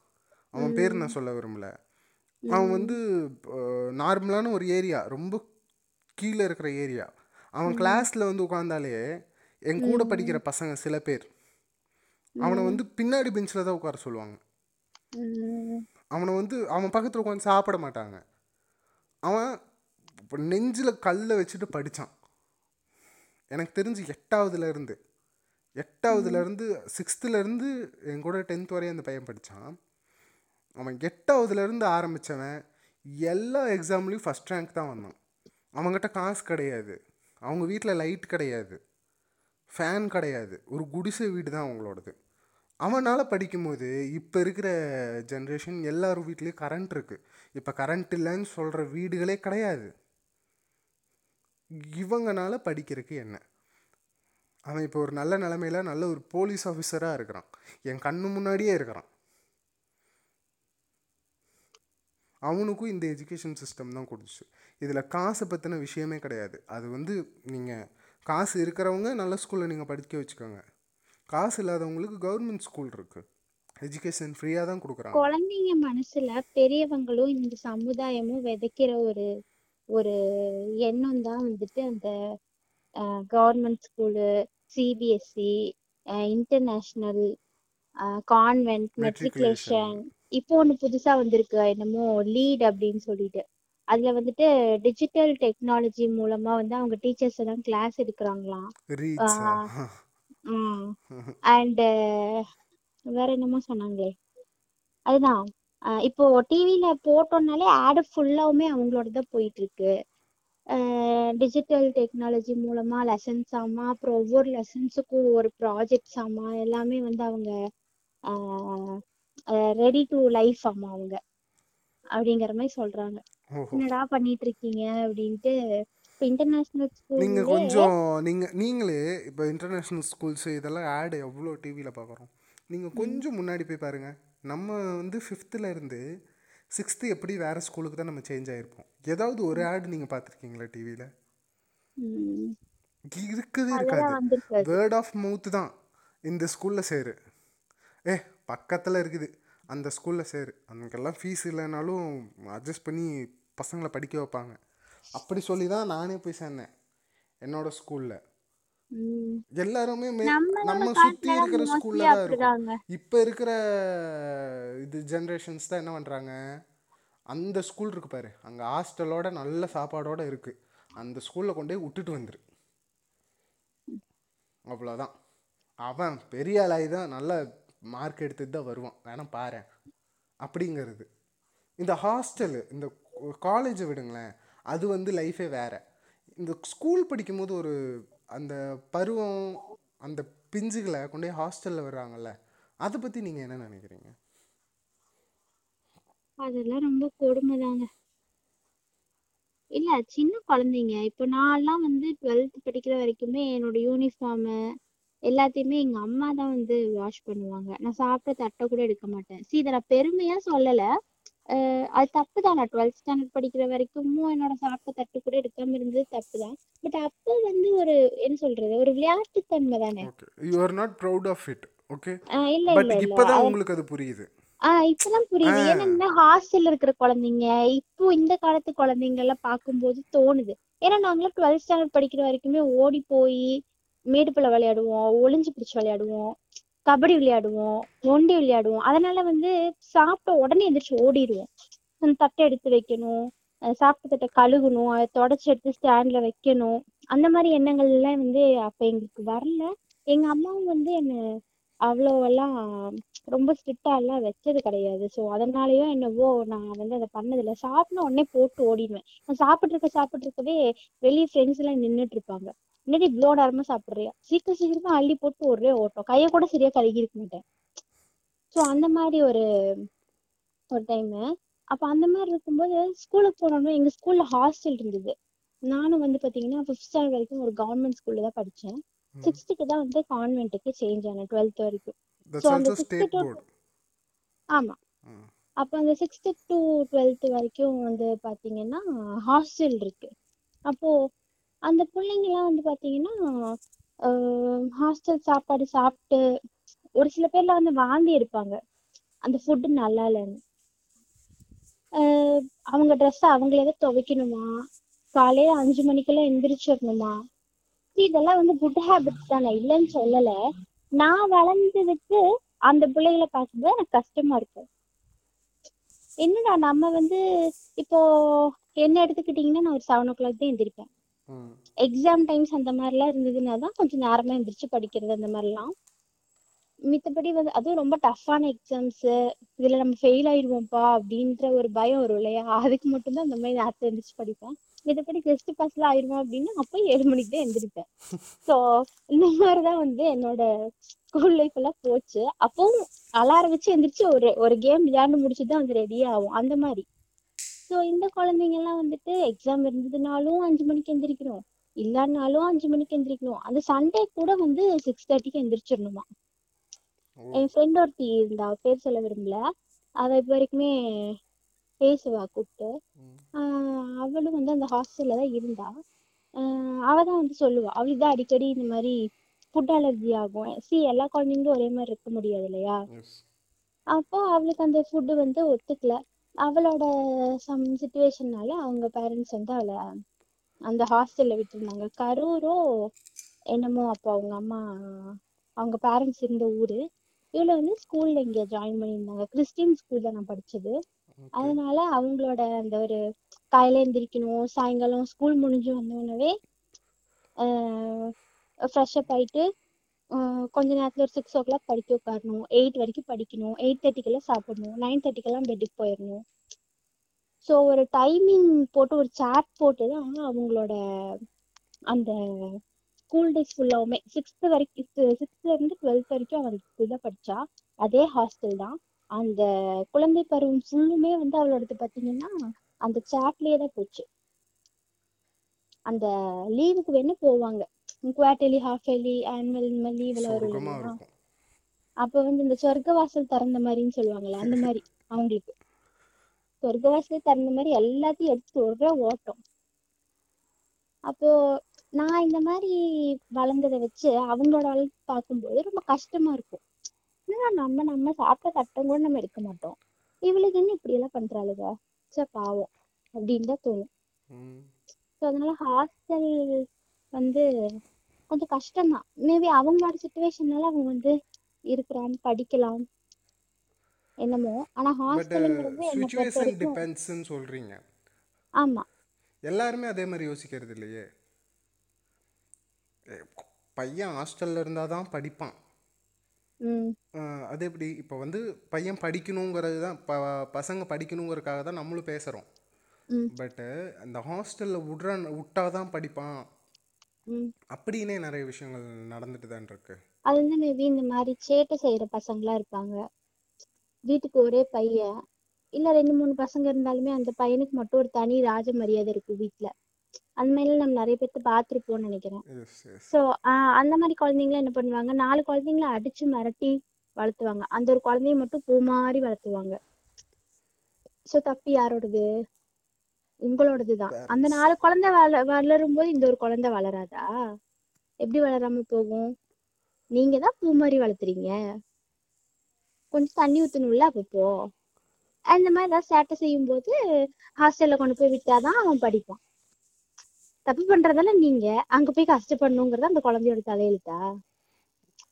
அவன் பேர் நான் சொல்ல விரும்பல. அவன் வந்து நார்மலான ஒரு ஏரியா ரொம்ப கீழே இருக்கிற ஏரியா அவன் கிளாஸில் வந்து உட்காந்தாலே என் கூட படிக்கிற பசங்க சில பேர் அவனை வந்து பின்னாடி பெஞ்சில் தான் உட்கார சொல்லுவாங்க. அவனை வந்து அவன் பக்கத்தில் உட்காந்து சாப்பிட மாட்டாங்க. அவன் நெஞ்சில் கல்லை வச்சுட்டு படித்தான் எனக்கு தெரிஞ்சு எட்டாவதுலேருந்து எட்டாவதுலேருந்து சிக்ஸ்த்துலேருந்து என் கூட டென்த் வரையும் அந்த பையன் படித்தான் அவன் எட்டாவதுலேருந்து ஆரம்பித்தவன் எல்லா எக்ஸாம்லேயும் ஃபஸ்ட் ரேங்க் தான் வந்தான். அவங்ககிட்ட காசு கிடையாது. அவங்க வீட்டில் லைட் கிடையாது. ஃபேன் கிடையாது. ஒரு குடிசை வீடு தான் அவங்களோடது. அவனால் படிக்கும்போது இப்போ இருக்கிற ஜென்ரேஷன் எல்லார் வீட்லேயும் கரண்ட் இருக்குது இப்போ கரண்ட் இல்லைன்னு சொல்கிற வீடுகளே கிடையாது. இவங்கனால படிக்கிறதுக்கு என்ன? அவன் இப்போ ஒரு நல்ல நிலமையில நல்ல ஒரு போலீஸ் ஆஃபீஸராக இருக்கிறான். என் கண்ணு முன்னாடியே இருக்கிறான். அவனுக்கும் இந்த எஜுகேஷன் சிஸ்டம் தான் கொடுத்துச்சு. இதில் காசை பற்றின விஷயமே கிடையாது. அது வந்து நீங்கள் காசு இருக்கிறவங்க நல்ல ஸ்கூலில் நீங்கள் படிக்க வச்சுக்கோங்க. காசு இல்லாதவங்களுக்கு கவர்மெண்ட் ஸ்கூல் இருக்குது எஜுகேஷன் ஃப்ரீயாக தான் கொடுக்குறாங்க. குழந்தைங்க மனசில் பெரியவங்களும் இந்த சமுதாயமும் விதைக்கிற ஒரு ஒரு எண்ணம் தான் வந்துட்டு அந்த government school CBSE international convent matriculation இப்போ ஒண்ணு புதுசா வந்திருக்கு என்னமோ லீட் அப்படின்னு சொல்லிட்டு. அதுல வந்துட்டு டிஜிட்டல் டெக்னாலஜி மூலமா வந்து அவங்க டீச்சர்ஸ் எல்லாம் கிளாஸ் எடுக்கிறாங்களாம். அண்ட் வேற என்னமோ சொன்னாங்களே. அதுதான். இப்போ டிவில போட்டோம்னாலே ஆடு ஃபுல்லாவுமே அவங்களோட தான் போயிட்டு இருக்கு டிஜிட்டல் டெக்னாலஜி மூலமா லெசன்ஸ் ஆமா அப்புறம் ஒவ்வொரு லெசன்ஸுக்கும் ஒரு ப்ராஜெக்ட்ஸ் ஆமா எல்லாமே வந்து அவங்க ரெடி டு லைஃப் ஆமா அவங்க. அப்படிங்கிற மாதிரி சொல்றாங்க. என்னடா பண்ணிட்டு இருக்கீங்க அப்படின்ட்டு இப்போ இன்டர்நேஷனல் நீங்கள் ஸ்கூல்லே கொஞ்சம் நீங்கள் நீங்களே இப்போ இன்டர்நேஷ்னல் ஸ்கூல்ஸு இதெல்லாம் ஆடு எவ்வளோ டிவியில் பார்க்குறோம் நீங்கள் கொஞ்சம் முன்னாடி போய் பாருங்கள் நம்ம வந்து ஃபிஃப்த்தில் இருந்து சிக்ஸ்த்து எப்படி வேறு ஸ்கூலுக்கு தான் நம்ம சேஞ்ச் ஆகிருப்போம் ஏதாவது ஒரு ஆடு நீங்கள் பார்த்துருக்கீங்களா டிவியில் இருக்காது. வந்திருக்காது. வேர்ட் ஆஃப் மவுத் தான் இந்த ஸ்கூலில் சேரு. ஏ பக்கத்தில் இருக்குது. அந்த ஸ்கூலில் சேரு. அங்கெல்லாம் ஃபீஸ் இல்லைனாலும் அட்ஜஸ்ட் பண்ணி பசங்களை படிக்க வைப்பாங்க. அப்படி சொல்லி தான் நானே போய் சேர்ந்தேன். என்னோட ஸ்கூலில் எல்லாருமே மே- நம்மளோட நம்ம காலத்துல இருக்கிற மோஸ்ட்லி ஸ்கூலில் தான் இருக்கும். அப்படிதாங்க. இப்போ இருக்கிற இது ஜென்ரேஷன்ஸ் தான் என்ன பண்ணுறாங்க அந்த ஸ்கூல் இருக்கு பாரு. அங்கே ஹாஸ்டலோட நல்ல சாப்பாடோட இருக்குது அந்த ஸ்கூலில் கொண்டு போய் விட்டுட்டு வந்துரு. அவ்வளோதான் அவன் பெரிய ஆளாகி தான் நல்ல மார்க் எடுத்துட்டு தான் வருவான். வேணா பாரு. அப்படிங்கிறது. இந்த ஹாஸ்டலு இந்த காலேஜை விடுங்களேன். அது வந்து லைஃபே வேற. இந்த ஸ்கூல் படிக்கும்போது ஒரு அந்த பருவம் அந்த பிஞ்சுகளை கொண்டு போய் ஹாஸ்டலில் வர்றாங்கல்ல அதை பற்றி நீங்கள் என்ன நினைக்கிறீங்க? அதெல்லாம் ரொம்ப கொடுமை தாங்க இல்ல சின்ன குழந்தைங்க இப்போ நான்லாம் வந்து டுவெல்த் படிக்கிற வரைக்குமே என்னோட யூனிஃபார்மு எல்லாத்தையுமே எங்க அம்மா தான் வந்து வாஷ் பண்ணுவாங்க. நான் சாப்பிட்ட தட்டை கூட எடுக்க மாட்டேன். சீ இதை நான் பெருமையா சொல்லல. அது தப்பு தான் நான் டுவெல்த் ஸ்டாண்டர்ட் படிக்கிற வரைக்கும் என்னோட சாப்பிட்ட தட்டு கூட எடுக்காம இருந்தது தப்பு தான் பட் அப்போ வந்து ஒரு என்ன சொல்றது ஒரு விளையாட்டுத்தன்மை தானே. Okay you are not proud of it okay இல்ல இல்ல இப்போதான் உங்களுக்கு அது புரியுது. ஆஹ் இப்பதான் புரியுது. ஏன்னா ஹாஸ்டல்ல இருக்கிற குழந்தைங்க இப்போ இந்த காலத்து குழந்தைங்க எல்லாம் பார்க்கும்போது தோணுது. ஏன்னா நாங்களாம் டுவெல்த் ஸ்டாண்டர்ட் படிக்கிற வரைக்குமே ஓடி போய் மேடுப்புல விளையாடுவோம் ஒளிஞ்சு பிடிச்சு விளையாடுவோம். கபடி விளையாடுவோம் நொண்டி விளையாடுவோம். அதனால வந்து சாப்பிட்ட உடனே எந்திரிச்சு ஓடிடுவோம் அந்த தட்டை எடுத்து வைக்கணும் சாப்பிட்ட தட்டை கழுகணும் அதை தொடச்சி எடுத்து ஸ்டாண்ட்ல வைக்கணும். அந்த மாதிரி எண்ணங்கள் எல்லாம் வந்து அப்ப எங்களுக்கு வரல. எங்க அம்மாவும் வந்து என்ன அவ்வளோவெல்லாம் ரொம்ப ஸ்ட்ரிக்டா எல்லாம் வச்சது கிடையாது. ஸோ அதனாலயோ என்னவோ நான் வந்து அதை பண்ணதில்ல. சாப்பிட்ட உடனே போட்டு ஓடிடுவேன். நான் சாப்பிட்டு இருக்க சாப்பிட்டு இருக்கவே வெளியே ஃப்ரெண்ட்ஸ் எல்லாம் நின்றுட்டு இருப்பாங்க. என்னடி இவ்வளோ நேரமா சாப்பிடுறியா? சீக்கிரம் சீக்கிரமா அள்ளி போட்டு ஒரே ஓட்டம். கையை கூட சரியா கழுகி இருக்க மாட்டேன். ஸோ அந்த மாதிரி ஒரு ஒரு டைமு அப்ப அந்த மாதிரி இருக்கும்போது ஸ்கூலுக்கு போனோம்னா எங்க ஸ்கூல்ல ஹாஸ்டல் இருந்தது. நானும் வந்து பாத்தீங்கன்னா ஃபிஃப்த் ஸ்டாண்டர்ட் வரைக்கும் ஒரு கவர்மெண்ட் ஸ்கூல்ல தான் படிச்சேன். ம். சிக்ஸ்த்துக்கு தான் வந்து கான்வென்ட்டுக்கு சேஞ்ச் ஆனேன் டுவெல்த் வரைக்கும். தட்ஸ் அந்த also sixth state to board ஆமா. அப்போ அந்த சிக்ஸ்த்து டு டுவெல்த் வரைக்கும் வந்து பாத்தீங்கன்னா ஹாஸ்டல் இருக்கு. அப்போ அந்த பிள்ளைங்கெல்லாம் வந்து பார்த்தீங்கன்னா ஹாஸ்டல் சாப்பாடு சாப்பிட்டு ஒரு சில பேர்லாம் வந்து வாந்தி எடுப்பாங்க. அந்த ஃபுட்டு நல்லா இல்லைன்னு. அவங்க ட்ரெஸ்ஸை அவங்களே தான் துவைக்கணுமா? காலையில் அஞ்சு மணிக்கெல்லாம் எந்திரிச்சிடணுமா? இதெல்லாம் வந்து குட் ஹேபிட்ஸ் தானே. இல்லைன்னு சொல்லலை. நான் வளர்ந்ததுக்கு அந்த பிள்ளைகளை பார்க்கும்போது எனக்கு கஷ்டமா இருக்கும் என்னடா நம்ம வந்து இப்போ என்ன எடுத்துக்கிட்டிங்கன்னா நான் ஒரு செவன் ஓ கிளாக் தான் எந்திரிப்பேன். எக்ஸாம் டைம்ஸ் அந்த மாதிரிலாம் இருந்ததுன்னா தான் கொஞ்சம் நேரமா எந்திரிச்சு படிக்கிறது அந்த மாதிரிலாம். மித்தபடி வந்து அதுவும் ரொம்ப டஃப்பான எக்ஸாம்ஸ் இதுல நம்ம ஃபெயில் ஆயிடுவோம்ப்பா அப்படின்ற ஒரு பயம் வரும் இல்லையா? அதுக்கு மட்டும்தான் அந்த மாதிரி நேரத்தை எந்திரிச்சு படிப்பேன். மித்தபடி டெஸ்ட் பாஸ்ல ஆயிடுவோம் அப்படின்னா அப்போ ஏழு மணிக்கு தான் எந்திரிப்பேன். ஸோ இந்த மாதிரிதான் வந்து என்னோட ஸ்கூல் லைஃப் எல்லாம் போச்சு. அப்பவும் அலாரம் வச்சு எந்திரிச்சு ஒரு ஒரு கேம் விளையாண்டு முடிச்சுட்டு தான் வந்து ரெடி ஆகும். அந்த மாதிரி. ஸோ இந்த குழந்தைங்க எல்லாம் வந்துட்டு எக்ஸாம் இருந்ததுனாலும் அஞ்சு மணிக்கு எந்திரிக்கணும். இல்லைன்னாலும் அஞ்சு மணிக்கு எந்திரிக்கணும். அந்த சண்டே கூட வந்து சிக்ஸ் தேர்ட்டிக்கு எந்திரிச்சிடணுமா? என் ஃப்ரெண்ட் ஒருத்தி இருந்தா பேர் சொல்ல விரும்பல. அவ இப்ப வரைக்குமே பேசுவா கூப்பிட்டு. அவளும் வந்து அந்த ஹாஸ்டல்ல தான் இருந்தா. அவ தான் வந்து சொல்லுவா. அவளுக்கு தான் அடிக்கடி இந்த மாதிரி ஃபுட் அலர்ஜி ஆகும். சி எல்லா குழந்தைங்களும் ஒரே மாதிரி இருக்க முடியாது இல்லையா? அப்போ அவளுக்கு அந்த ஃபுட்டு வந்து ஒத்துக்கல. அவளோட சம் சுச்சுவேஷன்னால அவங்க பேரண்ட்ஸ் வந்து அவளை அந்த ஹாஸ்டல்ல விட்டுருந்தாங்க. கரூரோ என்னமோ அப்போ அவங்க அம்மா அவங்க பேரண்ட்ஸ் இருந்த ஊரு. இவளை வந்து ஸ்கூல்ல இங்க ஜாயின் பண்ணியிருந்தாங்க. கிறிஸ்டியன் ஸ்கூல் தான் நான் படிச்சது. அதனால அவங்களோட அந்த ஒரு காலையில எந்திரிக்கணும் சாயங்காலம் ஸ்கூல் முடிஞ்சு வந்தோடனே ஃப்ரெஷ் அப் ஆயிட்டு கொஞ்ச நேரத்துல ஒரு சிக்ஸ் ஓ கிளாக் படிக்க உட்காரணும். எயிட் வரைக்கும் படிக்கணும். எயிட் தேர்ட்டிக்கெல்லாம் சாப்பிடணும். நைன் தேர்ட்டிக்கெல்லாம் பெட்டுக்கு போயிடணும் ஸோ ஒரு டைமிங் போட்டு ஒரு சாட் போட்டு தான் அவங்களோட அந்த ஸ்கூல் டேஸ் ஃபுல்லாவுமே சிக்ஸ்த் வரைக்கும் சிக்ஸ்த்துலேருந்து டுவெல்த் வரைக்கும் அவள் ஸ்கூல் படித்தா அதே ஹாஸ்டல் தான். அந்த குழந்தை பருவம் ஃபுல்லுமே வந்து அவளோடது பார்த்தீங்கன்னா அந்த சாட்லேயே தான் போச்சு. அந்த லீவுக்கு வேணும் போவாங்க. Quarterly half yearly annual leave எல்லாம் வரும் அப்ப வந்து இந்த சொர்க்க வாசல் திறந்த மாதிரின்னு சொல்லுவாங்கல்ல அந்த மாதிரி அவங்களுக்கு. சொர்க்க வாசல் திறந்த மாதிரி எல்லாத்தையும் எடுத்து ஒரே ஓட்டம். அப்போ நான் இந்த மாதிரி வளர்ந்ததை வச்சு அவங்களோட வளர்ப்பு பார்க்கும்போது ரொம்ப கஷ்டமா இருக்கும். என்னடா நம்ம நம்ம சாப்பிட்ட தட்டம் கூட நம்ம எடுக்க மாட்டோம். இவளுக்கு என்ன இப்படி எல்லாம் பண்றாளுக? சே பாவம் அப்படின்னு தான் தோணும். ஸோ அதனால ஹாஸ்டல் வந்து கொஞ்சம் கஷ்டம்தான். மேபி அவங்களோட சுச்சுவேஷன்னால அவங்க வந்து இருக்கலாம் படிக்கலாம் என்னமோ. ஆனா ஹாஸ்டல்ங்கிறது சுச்சுவேஷன் வரைக்கும் டிபெண்ட்ஸ்ன்னு சொல்கிறீங்க ஆமா. எல்லாருமே அதே மாதிரி யோசிக்கிறது இல்லையே? பையன் ஹாஸ்டலில் இருந்தால் தான் படிப்பான். அது எப்படி? இப்போ வந்து பையன் படிக்கணுங்கிறது தான் ப பசங்க படிக்கணுங்கிறதுக்காக தான் நம்மளும் பேசுகிறோம் பட்டு அந்த ஹாஸ்டலில் விட்ற விட்டா தான் படிப்பான். ம். அப்படின்னே நிறைய விஷயங்கள் நடந்துட்டு தான் இருக்கு. அது வந்து மேபி இந்த மாதிரி சேட்டை செய்யற பசங்களா இருப்பாங்க. வீட்டுக்கு ஒரே பையன். இல்ல ரெண்டு மூணு பசங்க இருந்தாலுமே அந்த பையனுக்கு மட்டும் ஒரு தனி ராஜ மரியாதை இருக்கும் வீட்ல. அந்த மாதிரி நம்ம நிறைய பேர்த்த பார்த்திருப்போம்னு நினைக்கிறேன். எஸ் எஸ் ஸோ அந்த மாதிரி குழந்தைங்கள என்ன பண்ணுவாங்க? நாலு குழந்தைங்கள அடிச்சு மிரட்டி வளர்த்துவாங்க. அந்த ஒரு குழந்தைய மட்டும் பூ மாதிரி வளர்த்துவாங்க. ஸோ தப்பு யாரோடது? உங்களோடது தான் அந்த நாலு குழந்தை வள வளரும் போது இந்த ஒரு குழந்தை வளராதா? எப்படி வளராம போகும்? நீங்க தான் பூ மாதிரி வளர்த்துறீங்க. கொஞ்சம் தண்ணி ஊத்தணும்ல அப்பப்போ அந்த மாதிரி ஏதாவது சேட்டை செய்யும் போது ஹாஸ்டல்ல கொண்டு போய் விட்டாதான் அவன் படிப்பான். தப்பு பண்றதெல்லாம் நீங்க? அங்க போய் கஷ்டப்படணுங்கிறது அந்த குழந்தையோட தலையெழுத்தா?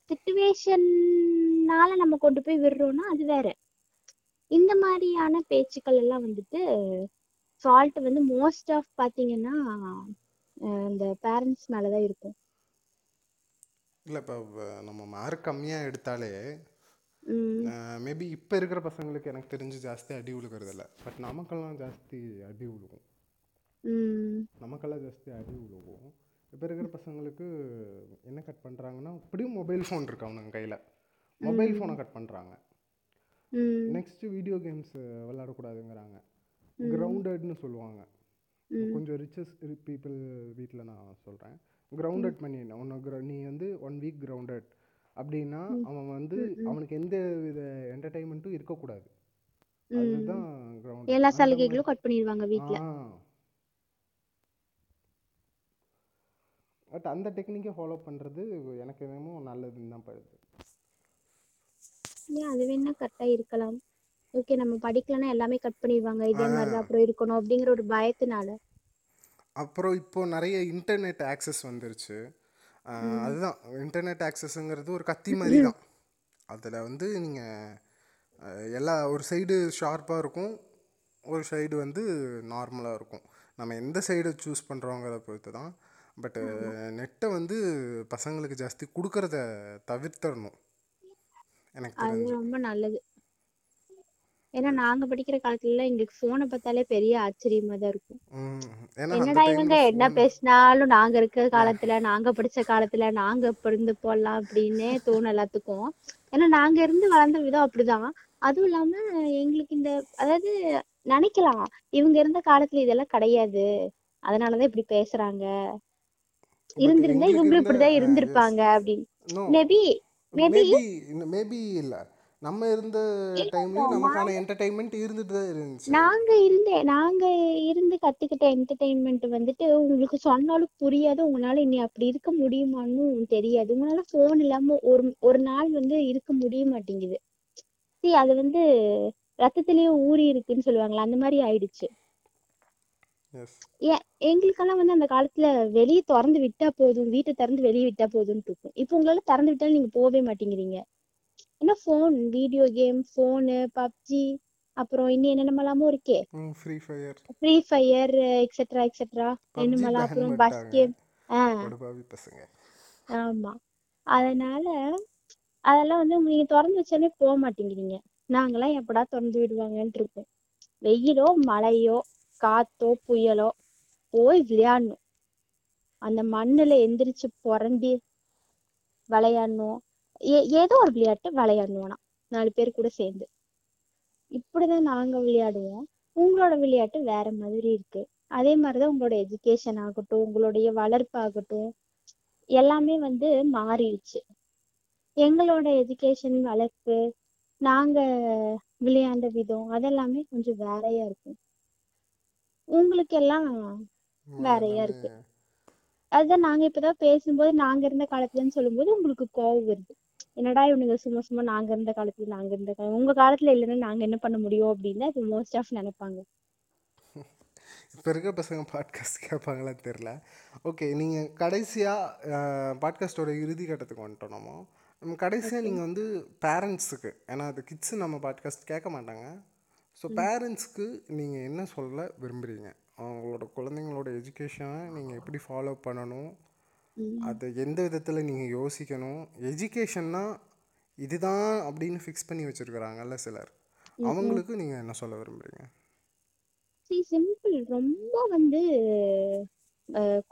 சுச்சுவேஷன்னால நம்ம கொண்டு போய் விடுறோம்னா அது வேற. இந்த மாதிரியான பேச்சுக்கள் எல்லாம் வந்துட்டு ஃபால்ட் வந்து மோஸ்ட் ஆஃப் பாத்தீங்கன்னா அஹ் இந்த பேரண்ட்ஸ் மேலதான் இருக்கும். இல்லை இப்போ நம்ம மார்க் கம்மியாக எடுத்தாலே மேபி இப்போ இருக்கிற பசங்களுக்கு எனக்கு தெரிஞ்சு ஜாஸ்தி அடி விழுகிறது பட் நமக்கெல்லாம் ஜாஸ்தி அடி விழுகும் உம் நமக்கெல்லாம் ஜாஸ்தி அடி விழுகும் இப்போ இருக்கிற பசங்களுக்கு என்ன கட் பண்ணுறாங்கன்னா இப்படியும் மொபைல் ஃபோன் இருக்கு அவனுங்க கையில். மொபைல் ஃபோனை கட் பண்ணுறாங்க நெக்ஸ்ட்டு வீடியோ கேம்ஸ் விளாடக்கூடாதுங்கிறாங்க கிரவுண்டட்னு சொல்லுவாங்க. கொஞ்சம் ரிச்சஸ் பீப்புள் வீட்டில் நான் சொல்கிறேன் கிரவுண்டட் பண்ணி உன்னை gr- நீ வந்து ஒன் வீக் கிரவுண்டட் அப்படின்னா. அவன் வந்து. அவனுக்கு எந்த வித என்டர்டைன்மெண்ட்டும் இருக்கக்கூடாது. அதுதான் கிரவுண்ட் எல்லா சலுகைகளும் கட் பண்ணிடுவாங்க வீட்ல. ஆ. பட் அந்த டெக்னிக்கை ஃபாலோ பண்ணுறது எனக்கு என்னமோ நல்லதுன்னு தான் படுது. அது வேணா கரெக்டா இருக்கலாம். ஓகே நம்ம படிக்கலன்னா எல்லாமே கட் பண்ணிடுவாங்க. இதே மாதிரி தான் அப்புறம் இருக்கணும் அப்படிங்கிற ஒரு பயத்தினால. அப்புறம் இப்போ நிறைய இன்டர்நெட் ஆக்சஸ் வந்துருச்சு. அதுதான். இன்டர்நெட் ஆக்சஸ்ங்கிறது ஒரு கத்தி மாதிரி தான் அதில் வந்து நீங்கள் எல்லா ஒரு சைடு ஷார்ப்பாக இருக்கும். ஒரு சைடு வந்து நார்மலாக இருக்கும். நம்ம எந்த சைடு சூஸ் பண்ணுறோங்கிறத பொறுத்து தான் பட்டு நெட்டை வந்து பசங்களுக்கு ஜாஸ்தி கொடுக்கறத தவிர்த்தரணும். எனக்கு ரொம்ப நல்லது. ஏன்னா நாங்க படிக்கிற காலத்துல எங்களுக்கு போனை பார்த்தாலே பெரிய ஆச்சரியமா தான் இருக்கும். என்னடா இவங்க என்ன பேசினாலும் நாங்க இருக்கிற காலத்துல நாங்க படிச்ச காலத்துல நாங்க இருந்து போடலாம் அப்படின்னே தோணும் எல்லாத்துக்கும். ஏன்னா நாங்க இருந்து வளர்ந்த விதம் அப்படிதான். அதுவும் இல்லாம எங்களுக்கு இந்த அதாவது நினைக்கலாம் இவங்க இருந்த காலத்துல இதெல்லாம் கிடையாது. அதனாலதான் இப்படி பேசுறாங்க. இருந்திருந்தா இவங்களும் இப்படிதான் இருந்திருப்பாங்க அப்படின்னு. மேபி மேபி மேபி இல்லை. நம்ம இருந்த டைம்லேயும் நமக்கான என்டர்டைன்மெண்ட் இருந்துட்டு தான் இருந்துச்சு. நாங்க இருந்த நாங்க இருந்து கத்துக்கிட்ட என்டர்டெயின்மெண்ட் வந்துட்டு உங்களுக்கு சொன்னாலும் புரியாது. உங்களால இனி அப்படி இருக்க முடியுமான்னு தெரியாது. உங்களால போன் இல்லாம ஒரு ஒரு நாள் வந்து இருக்க முடிய மாட்டேங்குது. see அது வந்து ரத்தத்திலேயே ஊறி இருக்குன்னு சொல்லுவாங்கல்ல அந்த மாதிரி ஆயிடுச்சு. எங்களுக்கெல்லாம் வந்து அந்த காலத்துல வெளியே திறந்து விட்டா போதும் வீட்டை திறந்து வெளியே விட்டா போதும்னு இருக்கும். இப்போ உங்களால திறந்து விட்டாலும் நீங்க போகவே மாட்டேங்கிறீங்க. ஏன்னா phone video game phone PUBG அப்புறம் இன்னும் என்னென்னமெல்லாமோ இருக்கே. Free fire free fire etcetera etcetera PUBG என்னமெல்லாம் அப்புறம் பஸ் கேம் ஆமா. அதனால அதெல்லாம் வந்து நீங்க திறந்து வச்சாலே போக மாட்டேங்கிறீங்க. நாங்கெல்லாம் எப்படா திறந்து விடுவாங்கன்ட்டு இருக்கோம். வெயிலோ மழையோ காத்தோ புயலோ போய் விளையாடணும். அந்த மண்ணுல எந்திரிச்சு புரண்டி விளையாடணும். ஏதோ ஒரு விளையாட்டு விளையாடணும் ஆனா நாலு பேர் கூட சேர்ந்து. இப்படிதான் நாங்க விளையாடுவோம். உங்களோட விளையாட்டு வேற மாதிரி இருக்கு. அதே மாதிரிதான் உங்களோட எஜுகேஷன் ஆகட்டும் உங்களுடைய வளர்ப்பு ஆகட்டும் எல்லாமே வந்து மாறிடுச்சு. எங்களோட எஜுகேஷன் வளர்ப்பு நாங்க விளையாண்ட விதம் அதெல்லாமே கொஞ்சம் வேறையா இருக்கும் உங்களுக்கு எல்லாம் வேறையா இருக்கு. அதுதான் நாங்க இப்பதான் பேசும்போது நாங்க இருந்த காலத்துலன்னு சொல்லும்போது உங்களுக்கு கோவம் வருது. என்னடா இவனுங்க சும்மா சும்மா நாங்க இருந்த காலத்துல நாங்க இருந்த காலம் உங்க காலத்துல இல்லைன்னா நாங்க என்ன பண்ண முடியும் அப்படின்னு அது மோஸ்ட் ஆஃப் நினைப்பாங்க. இப்போ இருக்க பசங்க பாட்காஸ்ட் கேட்பாங்களான்னு தெரில ஓகே நீங்கள் கடைசியாக பாட்காஸ்டோட இறுதி கட்டத்துக்கு வந்துட்டோம் நம்ம நம்ம கடைசியாக நீங்கள் வந்து பேரண்ட்ஸுக்கு ஏன்னா அது கிட்ஸு நம்ம பாட்காஸ்ட் கேட்க மாட்டாங்க. ஸோ பேரண்ட்ஸ்க்கு நீங்கள் என்ன சொல்ல விரும்புகிறீங்க அவங்களோட குழந்தைங்களோட எஜுகேஷனை நீங்கள் எப்படி ஃபாலோ பண்ணணும். அது எந்த விதத்தில் நீங்கள் யோசிக்கணும்? எஜுகேஷன்னா இதுதான் அப்படின்னு ஃபிக்ஸ் பண்ணி வச்சுருக்குறாங்கல்ல சிலர். அவங்களுக்கு நீங்கள் என்ன சொல்ல விரும்புகிறீங்க சரி சிம்பிள் ரொம்ப வந்து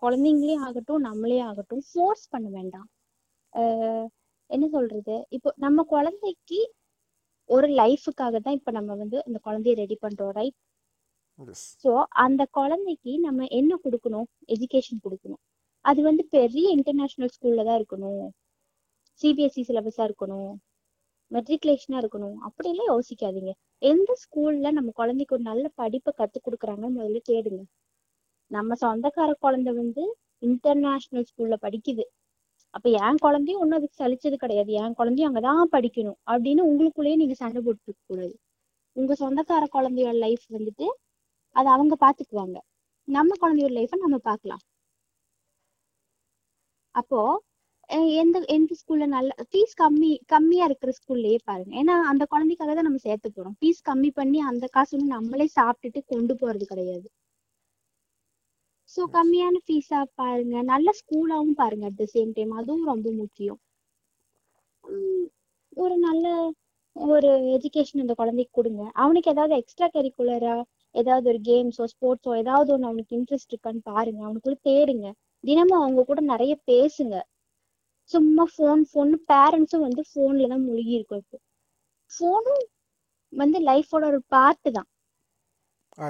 குழந்தைங்களே ஆகட்டும் நம்மளே ஆகட்டும் ஃபோர்ஸ் பண்ண வேண்டாம். என்ன சொல்றது? இப்போ நம்ம குழந்தைக்கு ஒரு லைஃபுக்காக தான் இப்போ நம்ம வந்து அந்த குழந்தைய ரெடி பண்றோம் ரைட் ஸோ அந்த குழந்தைக்கு நம்ம என்ன கொடுக்கணும்? எஜுகேஷன் கொடுக்கணும். அது வந்து பெரிய இன்டர்நேஷ்னல் ஸ்கூல்ல தான் இருக்கணும். சிபிஎஸ்சி சிலபஸா இருக்கணும். மெட்ரிகுலேஷனா இருக்கணும். அப்படிலாம் யோசிக்காதீங்க. எந்த ஸ்கூல்ல நம்ம குழந்தைக்கு ஒரு நல்ல படிப்பை கத்து கொடுக்குறாங்கன்னு முதல்ல தேடுங்க. நம்ம சொந்தக்கார குழந்தை வந்து இன்டர்நேஷ்னல் ஸ்கூல்ல படிக்குது. அப்ப என் குழந்தையும் ஒன்றும் அதுக்கு சலிச்சது கிடையாது. என் குழந்தையும் அங்கதான் படிக்கணும் அப்படின்னு உங்களுக்குள்ளேயே நீங்க சண்டை போட்டுக்க கூடாது உங்க சொந்தக்கார குழந்தையோட லைஃப் வந்துட்டு அது அவங்க பாத்துக்குவாங்க நம்ம குழந்தையோட லைஃபை நம்ம பார்க்கலாம். அப்போ எந்த எந்த ஸ்கூல்ல நல்ல ஃபீஸ் கம்மி கம்மியா இருக்கிற ஸ்கூல்லயே பாருங்க. ஏன்னா அந்த குழந்தைக்காக தான் நம்ம சேர்த்து போறோம் ஃபீஸ் கம்மி பண்ணி அந்த காசு வந்து நம்மளே சாப்பிட்டுட்டு கொண்டு போறது கிடையாது. ஸோ கம்மியான ஃபீஸா பாருங்க. நல்ல ஸ்கூலாவும் பாருங்க அட் த சேம் டைம் அதுவும் ரொம்ப முக்கியம். ஒரு நல்ல ஒரு எஜுகேஷன் அந்த குழந்தைக்கு கொடுங்க. அவனுக்கு ஏதாவது எக்ஸ்ட்ரா கரிக்குலரா ஏதாவது ஒரு கேம்ஸோ ஸ்போர்ட்ஸோ ஏதாவது ஒன்று அவனுக்கு இன்ட்ரெஸ்ட் இருக்கான்னு பாருங்க. அவனுக்குள்ள தேடுங்க. தினமும் அவங்க கூட நிறைய பேசுங்க. சும்மா ஃபோன் ஃபோன் பேரண்ட்ஸும் வந்து ஃபோன்ல தான் முழுகி இருக்கும் இப்போ. ஃபோனும் வந்து லைஃபோட ஒரு பார்ட்டு தான்.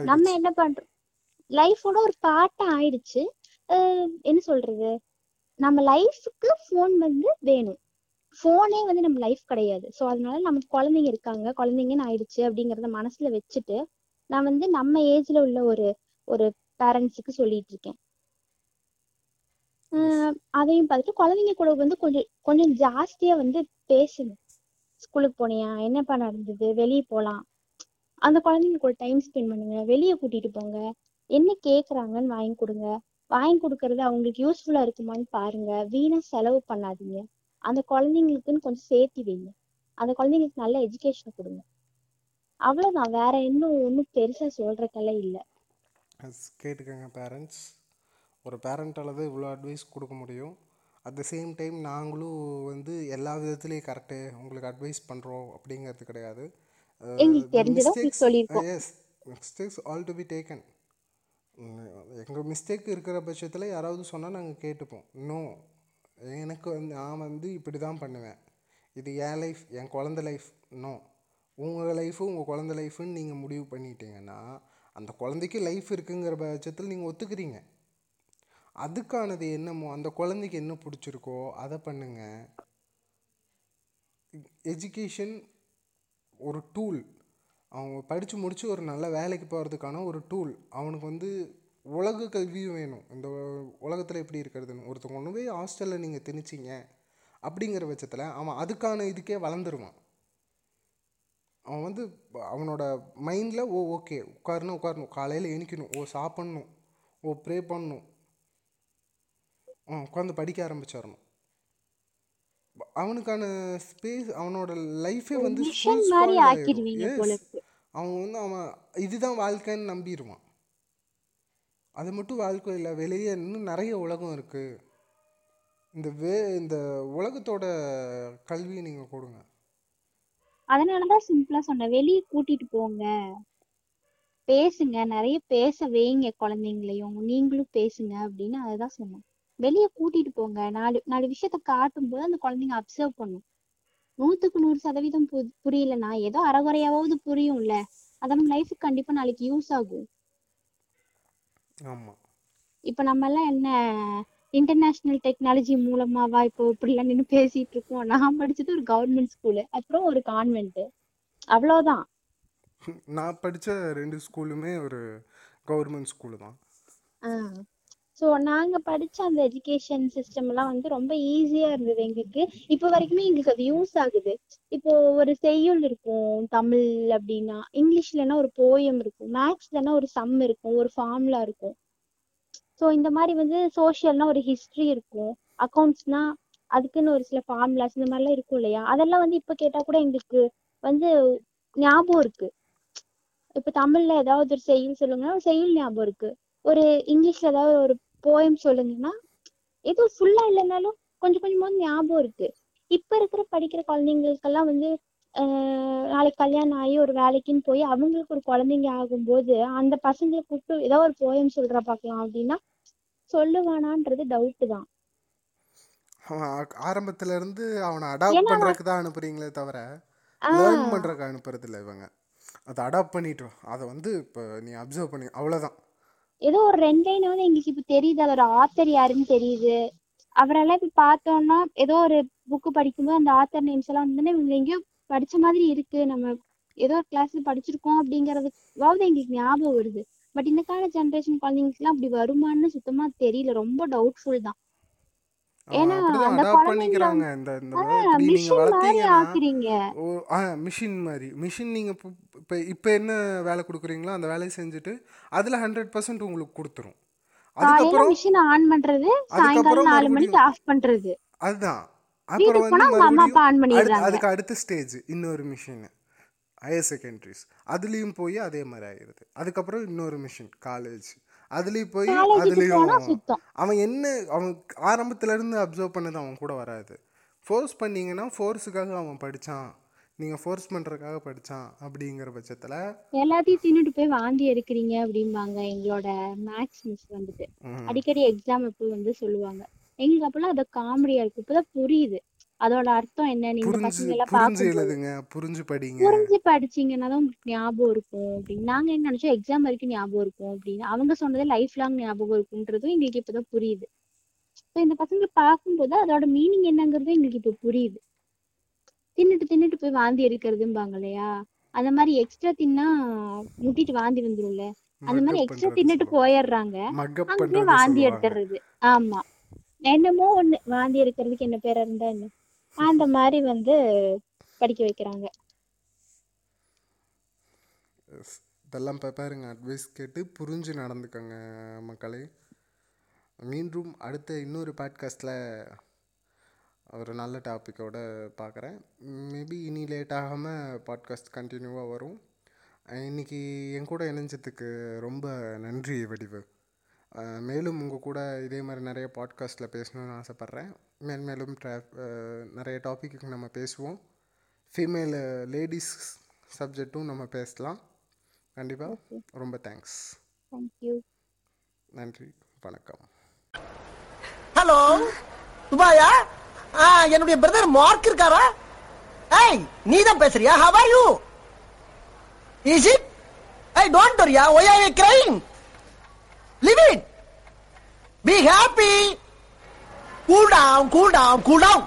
நம்ம என்ன பண்றோம்? லைஃபோட ஒரு பார்ட்டா ஆயிடுச்சு. என்ன சொல்றது? நம்ம லைஃப்க்கு ஃபோன் வந்து வேணும். ஃபோனே வந்து நம்ம லைஃப் கிடையாது. ஸோ அதனால நமக்கு குழந்தைங்க இருக்காங்க. குழந்தைங்கன்னு ஆயிடுச்சு அப்படிங்கிறத மனசுல வச்சுட்டு நான் வந்து நம்ம ஏஜ்ல உள்ள ஒரு ஒரு பேரண்ட்ஸுக்கு சொல்லிட்டு இருக்கேன். அதையும் பார்த்துட்டு குழந்தைங்க கூட வந்து கொஞ்சம் கொஞ்சம் ஜாஸ்தியா வந்து பேசுங்க. ஸ்கூலுக்கு போனியா என்னப்பா நடந்தது வெளியே போலாம். அந்த குழந்தைங்க கூட டைம் ஸ்பெண்ட் பண்ணுங்க. வெளியே கூட்டிட்டு போங்க. என்ன கேக்குறாங்கன்னு வாங்கி கொடுங்க. வாங்கி கொடுக்கறது அவங்களுக்கு யூஸ்ஃபுல்லா இருக்குமான்னு பாருங்க. வீணா செலவு பண்ணாதீங்க. அந்த குழந்தைங்களுக்குன்னு கொஞ்சம் சேர்த்தி வைங்க. அந்த குழந்தைங்களுக்கு நல்ல எஜுகேஷன் கொடுங்க. அவ்வளவுதான். வேற இன்னும் ஒன்றும் பெருசா சொல்றதுக்கெல்லாம் இல்ல. கேட்டுக்கோங்க பேரண்ட்ஸ் ஒரு பேரண்ட்டால் தான் இவ்வளோ அட்வைஸ் கொடுக்க முடியும். அட் த சேம் டைம் நாங்களும் வந்து எல்லா விதத்துலேயும் கரெக்டு உங்களுக்கு அட்வைஸ் பண்ணுறோம் அப்படிங்கிறது கிடையாது. Yes mistakes all to be taken எங்கள் மிஸ்டேக் இருக்கிற பட்சத்தில் யாராவது சொன்னால் நாங்கள் கேட்டுப்போம். நோ எனக்கு வந்து நான் வந்து இப்படி தான் பண்ணுவேன். இது என் லைஃப் என் குழந்த லைஃப் நோ உங்கள் லைஃபு உங்கள் குழந்த லைஃப்னு நீங்கள் முடிவு பண்ணிட்டீங்கன்னா அந்த குழந்தைக்கு லைஃப் இருக்குங்கிற பட்சத்தில் நீங்கள் ஒத்துக்கிறீங்க. அதுக்கானது என்னமோ அந்த குழந்தைக்கு என்ன பிடிச்சிருக்கோ அதை பண்ணுங்க. எஜுகேஷன் ஒரு டூல் அவங்க படித்து முடித்து ஒரு நல்ல வேலைக்கு போகிறதுக்கான ஒரு டூல் அவனுக்கு வந்து உலக கல்வியும் வேணும். இந்த உலகத்தில் எப்படி இருக்கிறதுன்னு. ஒருத்தவங்க ஒன்று போய் ஹாஸ்டலில் நீங்கள் திணிச்சிங்க அப்படிங்கிற பட்சத்தில் அவன் அதுக்கான இதுக்கே வளர்ந்துருவான். அவன் வந்து அவனோட மைண்டில் ஓ ஓகே உட்காரணும் உட்காரணும். காலையில் எணிக்கணும் ஓ சாப்பிட்ணும். ஓ ப்ரே பண்ணணும். உட்காந்து படிக்க ஆரம்பிச்சிடணும் அவனுக்கான ஸ்பேஸ் அவனோட லைஃபே வந்து அவன் வந்து அவன் இதுதான் வாழ்க்கைன்னு நம்பிடுவான். அது மட்டும் வாழ்க்கை இல்லை வெளியே இன்னும் நிறைய உலகம் இருக்குது இந்த வே இந்த உலகத்தோட கல்வியை நீங்கள் கொடுங்க. அதனாலதான் சிம்பிளா சொன்னேன். வெளியே கூட்டிட்டு போங்க. பேசுங்க. நிறைய பேச வைங்க குழந்தைங்களையும். நீங்களும் பேசுங்க அப்படின்னு அதுதான் சொன்னேன். வெளியே கூட்டிட்டு போங்க. நாலு நாலு விஷயத்த காட்டும் போது அந்த குழந்தைங்க அப்சர்வ் பண்ணும். நூத்துக்கு நூறு சதவீதம் பு- புரியலனா ஏதோ அறகுறையாவது புரியும்ல. அது நம்ம லைஃபுக்கு கண்டிப்பா நாளைக்கு யூஸ் ஆகும். ஆமாம் இப்ப நம்ம எல்லாம் என்ன இன்டர்நேஷனல் டெக்னாலஜி மூலமாவா இப்போ இப்படிலாம் நின்னு பேசிட்டு இருக்கோம். நான் படிச்சது ஒரு கவர்மெண்ட் ஸ்கூலு அப்புறம் ஒரு கான்வென்ட் அவ்வளவுதான். நான் படித்த ரெண்டு ஸ்கூலுமே ஒரு கவர்மெண்ட் ஸ்கூலு தான். ஸோ நாங்கள் படிச்ச அந்த எஜுகேஷன் சிஸ்டம் எல்லாம் வந்து ரொம்ப ஈஸியா இருந்தது எங்களுக்கு. இப்போ வரைக்குமே எங்களுக்கு அது யூஸ் ஆகுது. இப்போ ஒரு செய்யுள் இருக்கும் தமிழ் அப்படின்னா இங்கிலீஷ்லன்னா ஒரு போயம் இருக்கும் மேக்ஸ்லன்னா ஒரு சம் இருக்கும் ஒரு ஃபார்முலா இருக்கும். ஸோ இந்த மாதிரி வந்து சோஷியல்னா ஒரு ஹிஸ்ட்ரி இருக்கும். அக்கௌண்ட்ஸ்னா அதுக்குன்னு ஒரு சில ஃபார்முலாஸ் இந்த மாதிரிலாம் இருக்கும் இல்லையா? அதெல்லாம் வந்து இப்போ கேட்டா கூட எங்களுக்கு வந்து ஞாபகம் இருக்கு. இப்போ தமிழ்ல ஏதாவது ஒரு செய்யுள் சொல்லுங்கன்னா ஒரு செய்யுள் ஞாபகம் இருக்கு. ஒரு இங்கிலீஷ்ல ஏதாவது ஒரு போயம் சொல்லுங்கன்னா ஏதோ ஃபுல்லா இல்லைனாலும் கொஞ்சம் கொஞ்சமா ஞாபகம் இருக்கு. இப்ப இருக்கிற படிக்கிற குழந்தைங்களுக்கெல்லாம் வந்து நாளைக்கு கல்யாணம் ஆகி ஒரு வேலைக்குன்னு போய் அவங்களுக்கு ஒரு குழந்தைங்க ஆகும்போது அந்த பசங்களை கூப்பிட்டு ஏதோ ஒரு போயம் சொல்ற பார்க்கலாம் அப்படின்னா சொல்லுவானான்றது டவுட் தான். ஆரம்பத்துல இருந்து அவனை அடாப்ட் ஏன்னா பண்ணுறதுக்கு தான் அனுப்புறீங்களே தவிர லேர்ன் பண்ணுறதுக்கு அனுப்புறது இல்லை இவங்க. அதை அடாப்ட் பண்ணிட்டு. அதை வந்து இப்போ நீ அப்சர்வ் பண்ணி. அவ்வளோதான் ஏதோ ஒரு ரெண்டு லைனாவது எங்களுக்கு இப்ப தெரியுது. அதோட ஆத்தர் யாருன்னு தெரியுது. அவரெல்லாம் இப்ப பார்த்தோம்னா ஏதோ ஒரு புக்கு படிக்கும்போது அந்த ஆத்தர் நேம்ஸ் எல்லாம் வந்து இவங்க எங்கேயோ படிச்ச மாதிரி இருக்கு. நம்ம ஏதோ ஒரு கிளாஸ்ல படிச்சிருக்கோம் அப்படிங்கறதுக்காவது எங்களுக்கு ஞாபகம் வருது. பட் இந்த கால ஜென்ரேஷன் குழந்தைங்களுக்குலாம் அப்படி வருமான்னு சுத்தமா தெரியல. ரொம்ப டவுட்ஃபுல் தான். ஏன்னா அந்த நீங்கள் மிஷின் மாதிரி ஆக்குறீங்க. மிஷின் மாதிரி. மிஷின் நீங்கள் இப்போ இப்போ என்ன வேலை கொடுக்குறீங்களோ அந்த வேலையை செஞ்சுட்டு அதில் ஹண்ட்ரட் பர்சன்ட் உங்களுக்கு கொடுத்துரும். காலையில அதுக்கப்புறம் மிஷின் ஆன் பண்றது சாயங்காலம் நாலு மணிக்கு ஆஃப் பண்றது. அதுதான். அப்புறம் வந்து அதுக்கு அடுத்த ஸ்டேஜ் இன்னொரு மிஷின் ஹையர் செகண்டரிஸ் அதுலேயும் போய் அதே மாதிரி ஆயிடுது. அதுக்கப்புறம் இன்னொரு மிஷின் காலேஜ் அதுலேயும் போய் அதுலேயும் அவன் என்ன அவன் ஆரம்பத்துல இருந்து அப்சர்வ் பண்ணது அவன் கூட வராது. ஃபோர்ஸ் பண்ணீங்கன்னா ஃபோர்ஸுக்காக அவன் படிச்சான். நீங்கள் ஃபோர்ஸ் பண்ணுறதுக்காக படிச்சான் அப்படிங்கிற பட்சத்தில் எல்லாத்தையும் தின்னுட்டு போய் வாந்தி எடுக்கிறீங்க அப்படிம்பாங்க எங்களோட மேக்ஸ் மிஸ் வந்துட்டு. அடிக்கடி எக்ஸாம் அப்போ வந்து சொல்லுவாங்க. எங்களுக்கு அப்பெல்லாம் அது காமெடியா இருக்கு. இப்பதான் புரியுது. அதோட அர்த்தம் இந்த புரிஞ்சு பசங்க எல்லாம் புரிஞ்சு எழுதுங்க. புரிஞ்சு படிங்க. புரிஞ்சு படிச்சீங்கன்னா தான் உங்களுக்கு ஞாபகம் இருக்கும் அப்படின்னு. நாங்க என்ன நினைச்சோம்? எக்ஸாம் வரைக்கும் ஞாபகம் இருக்கும் அப்படின்னு. அவங்க சொன்னது லைஃப் லாங் ஞாபகம் இருக்குன்றதும் எங்களுக்கு இப்பதான் புரியுது. இந்த பசங்களை பார்க்கும்போது அதோட மீனிங் என்னங்கிறது எங்களுக்கு இப்ப புரியுது. தின்னுட்டு தின்னுட்டு போய் வாந்தி எடுக்கிறதும்பாங்க இல்லையா? அந்த மாதிரி எக்ஸ்ட்ரா தின்னா முட்டிட்டு வாந்தி வந்துரும்ல. அந்த மாதிரி எக்ஸ்ட்ரா தின்னுட்டு. போயிடுறாங்க மக்கப் அங்க போய் பண்றது வாந்தி எடுத்துறது ஆமா. என்னமோ ஒண்ணு. வாந்தி எடுக்கிறதுக்கு என்ன பேர் இருந்தா என்ன? அந்த மாதிரி வந்து படிக்க வைக்கிறாங்க. இதெல்லாம் பாருங்க. அட்வைஸ் கேட்டு புரிஞ்சு நடந்துக்கோங்க மக்களே. மீண்டும் அடுத்த இன்னொரு பாட்காஸ்ட்டில் ஒரு நல்ல டாப்பிக்கோட பார்க்குறேன் மேபி இனி லேட் ஆகாமல் பாட்காஸ்ட் கண்டினியூவாக வரும். அஹ் இன்னைக்கு என் கூட இணைஞ்சதுக்கு ரொம்ப நன்றி வடிவு. மேலும் உங்கள் கூட இதே மாதிரி நிறைய பாட்காஸ்ட்டில் பேசணும்னு ஆசைப்பட்றேன். மேல் மேலும் ட்ரா நிறைய டாப்பிக்கு நம்ம பேசுவோம். ஃபீமேல் லேடிஸ் சப்ஜெக்ட்டும் நம்ம பேசலாம். கண்டிப்பாக ரொம்ப தேங்க்ஸ் தேங்க்யூ நன்றி. வணக்கம். ஹலோ துபாயா? என்னுடைய பிரதர் மார்க் இருக்காரா? ஏய் நீ தான் பேசுறியா? How are you is it ஏய் டோன்ட் வரியா why are you crying leave it be happy cool down cool down cool down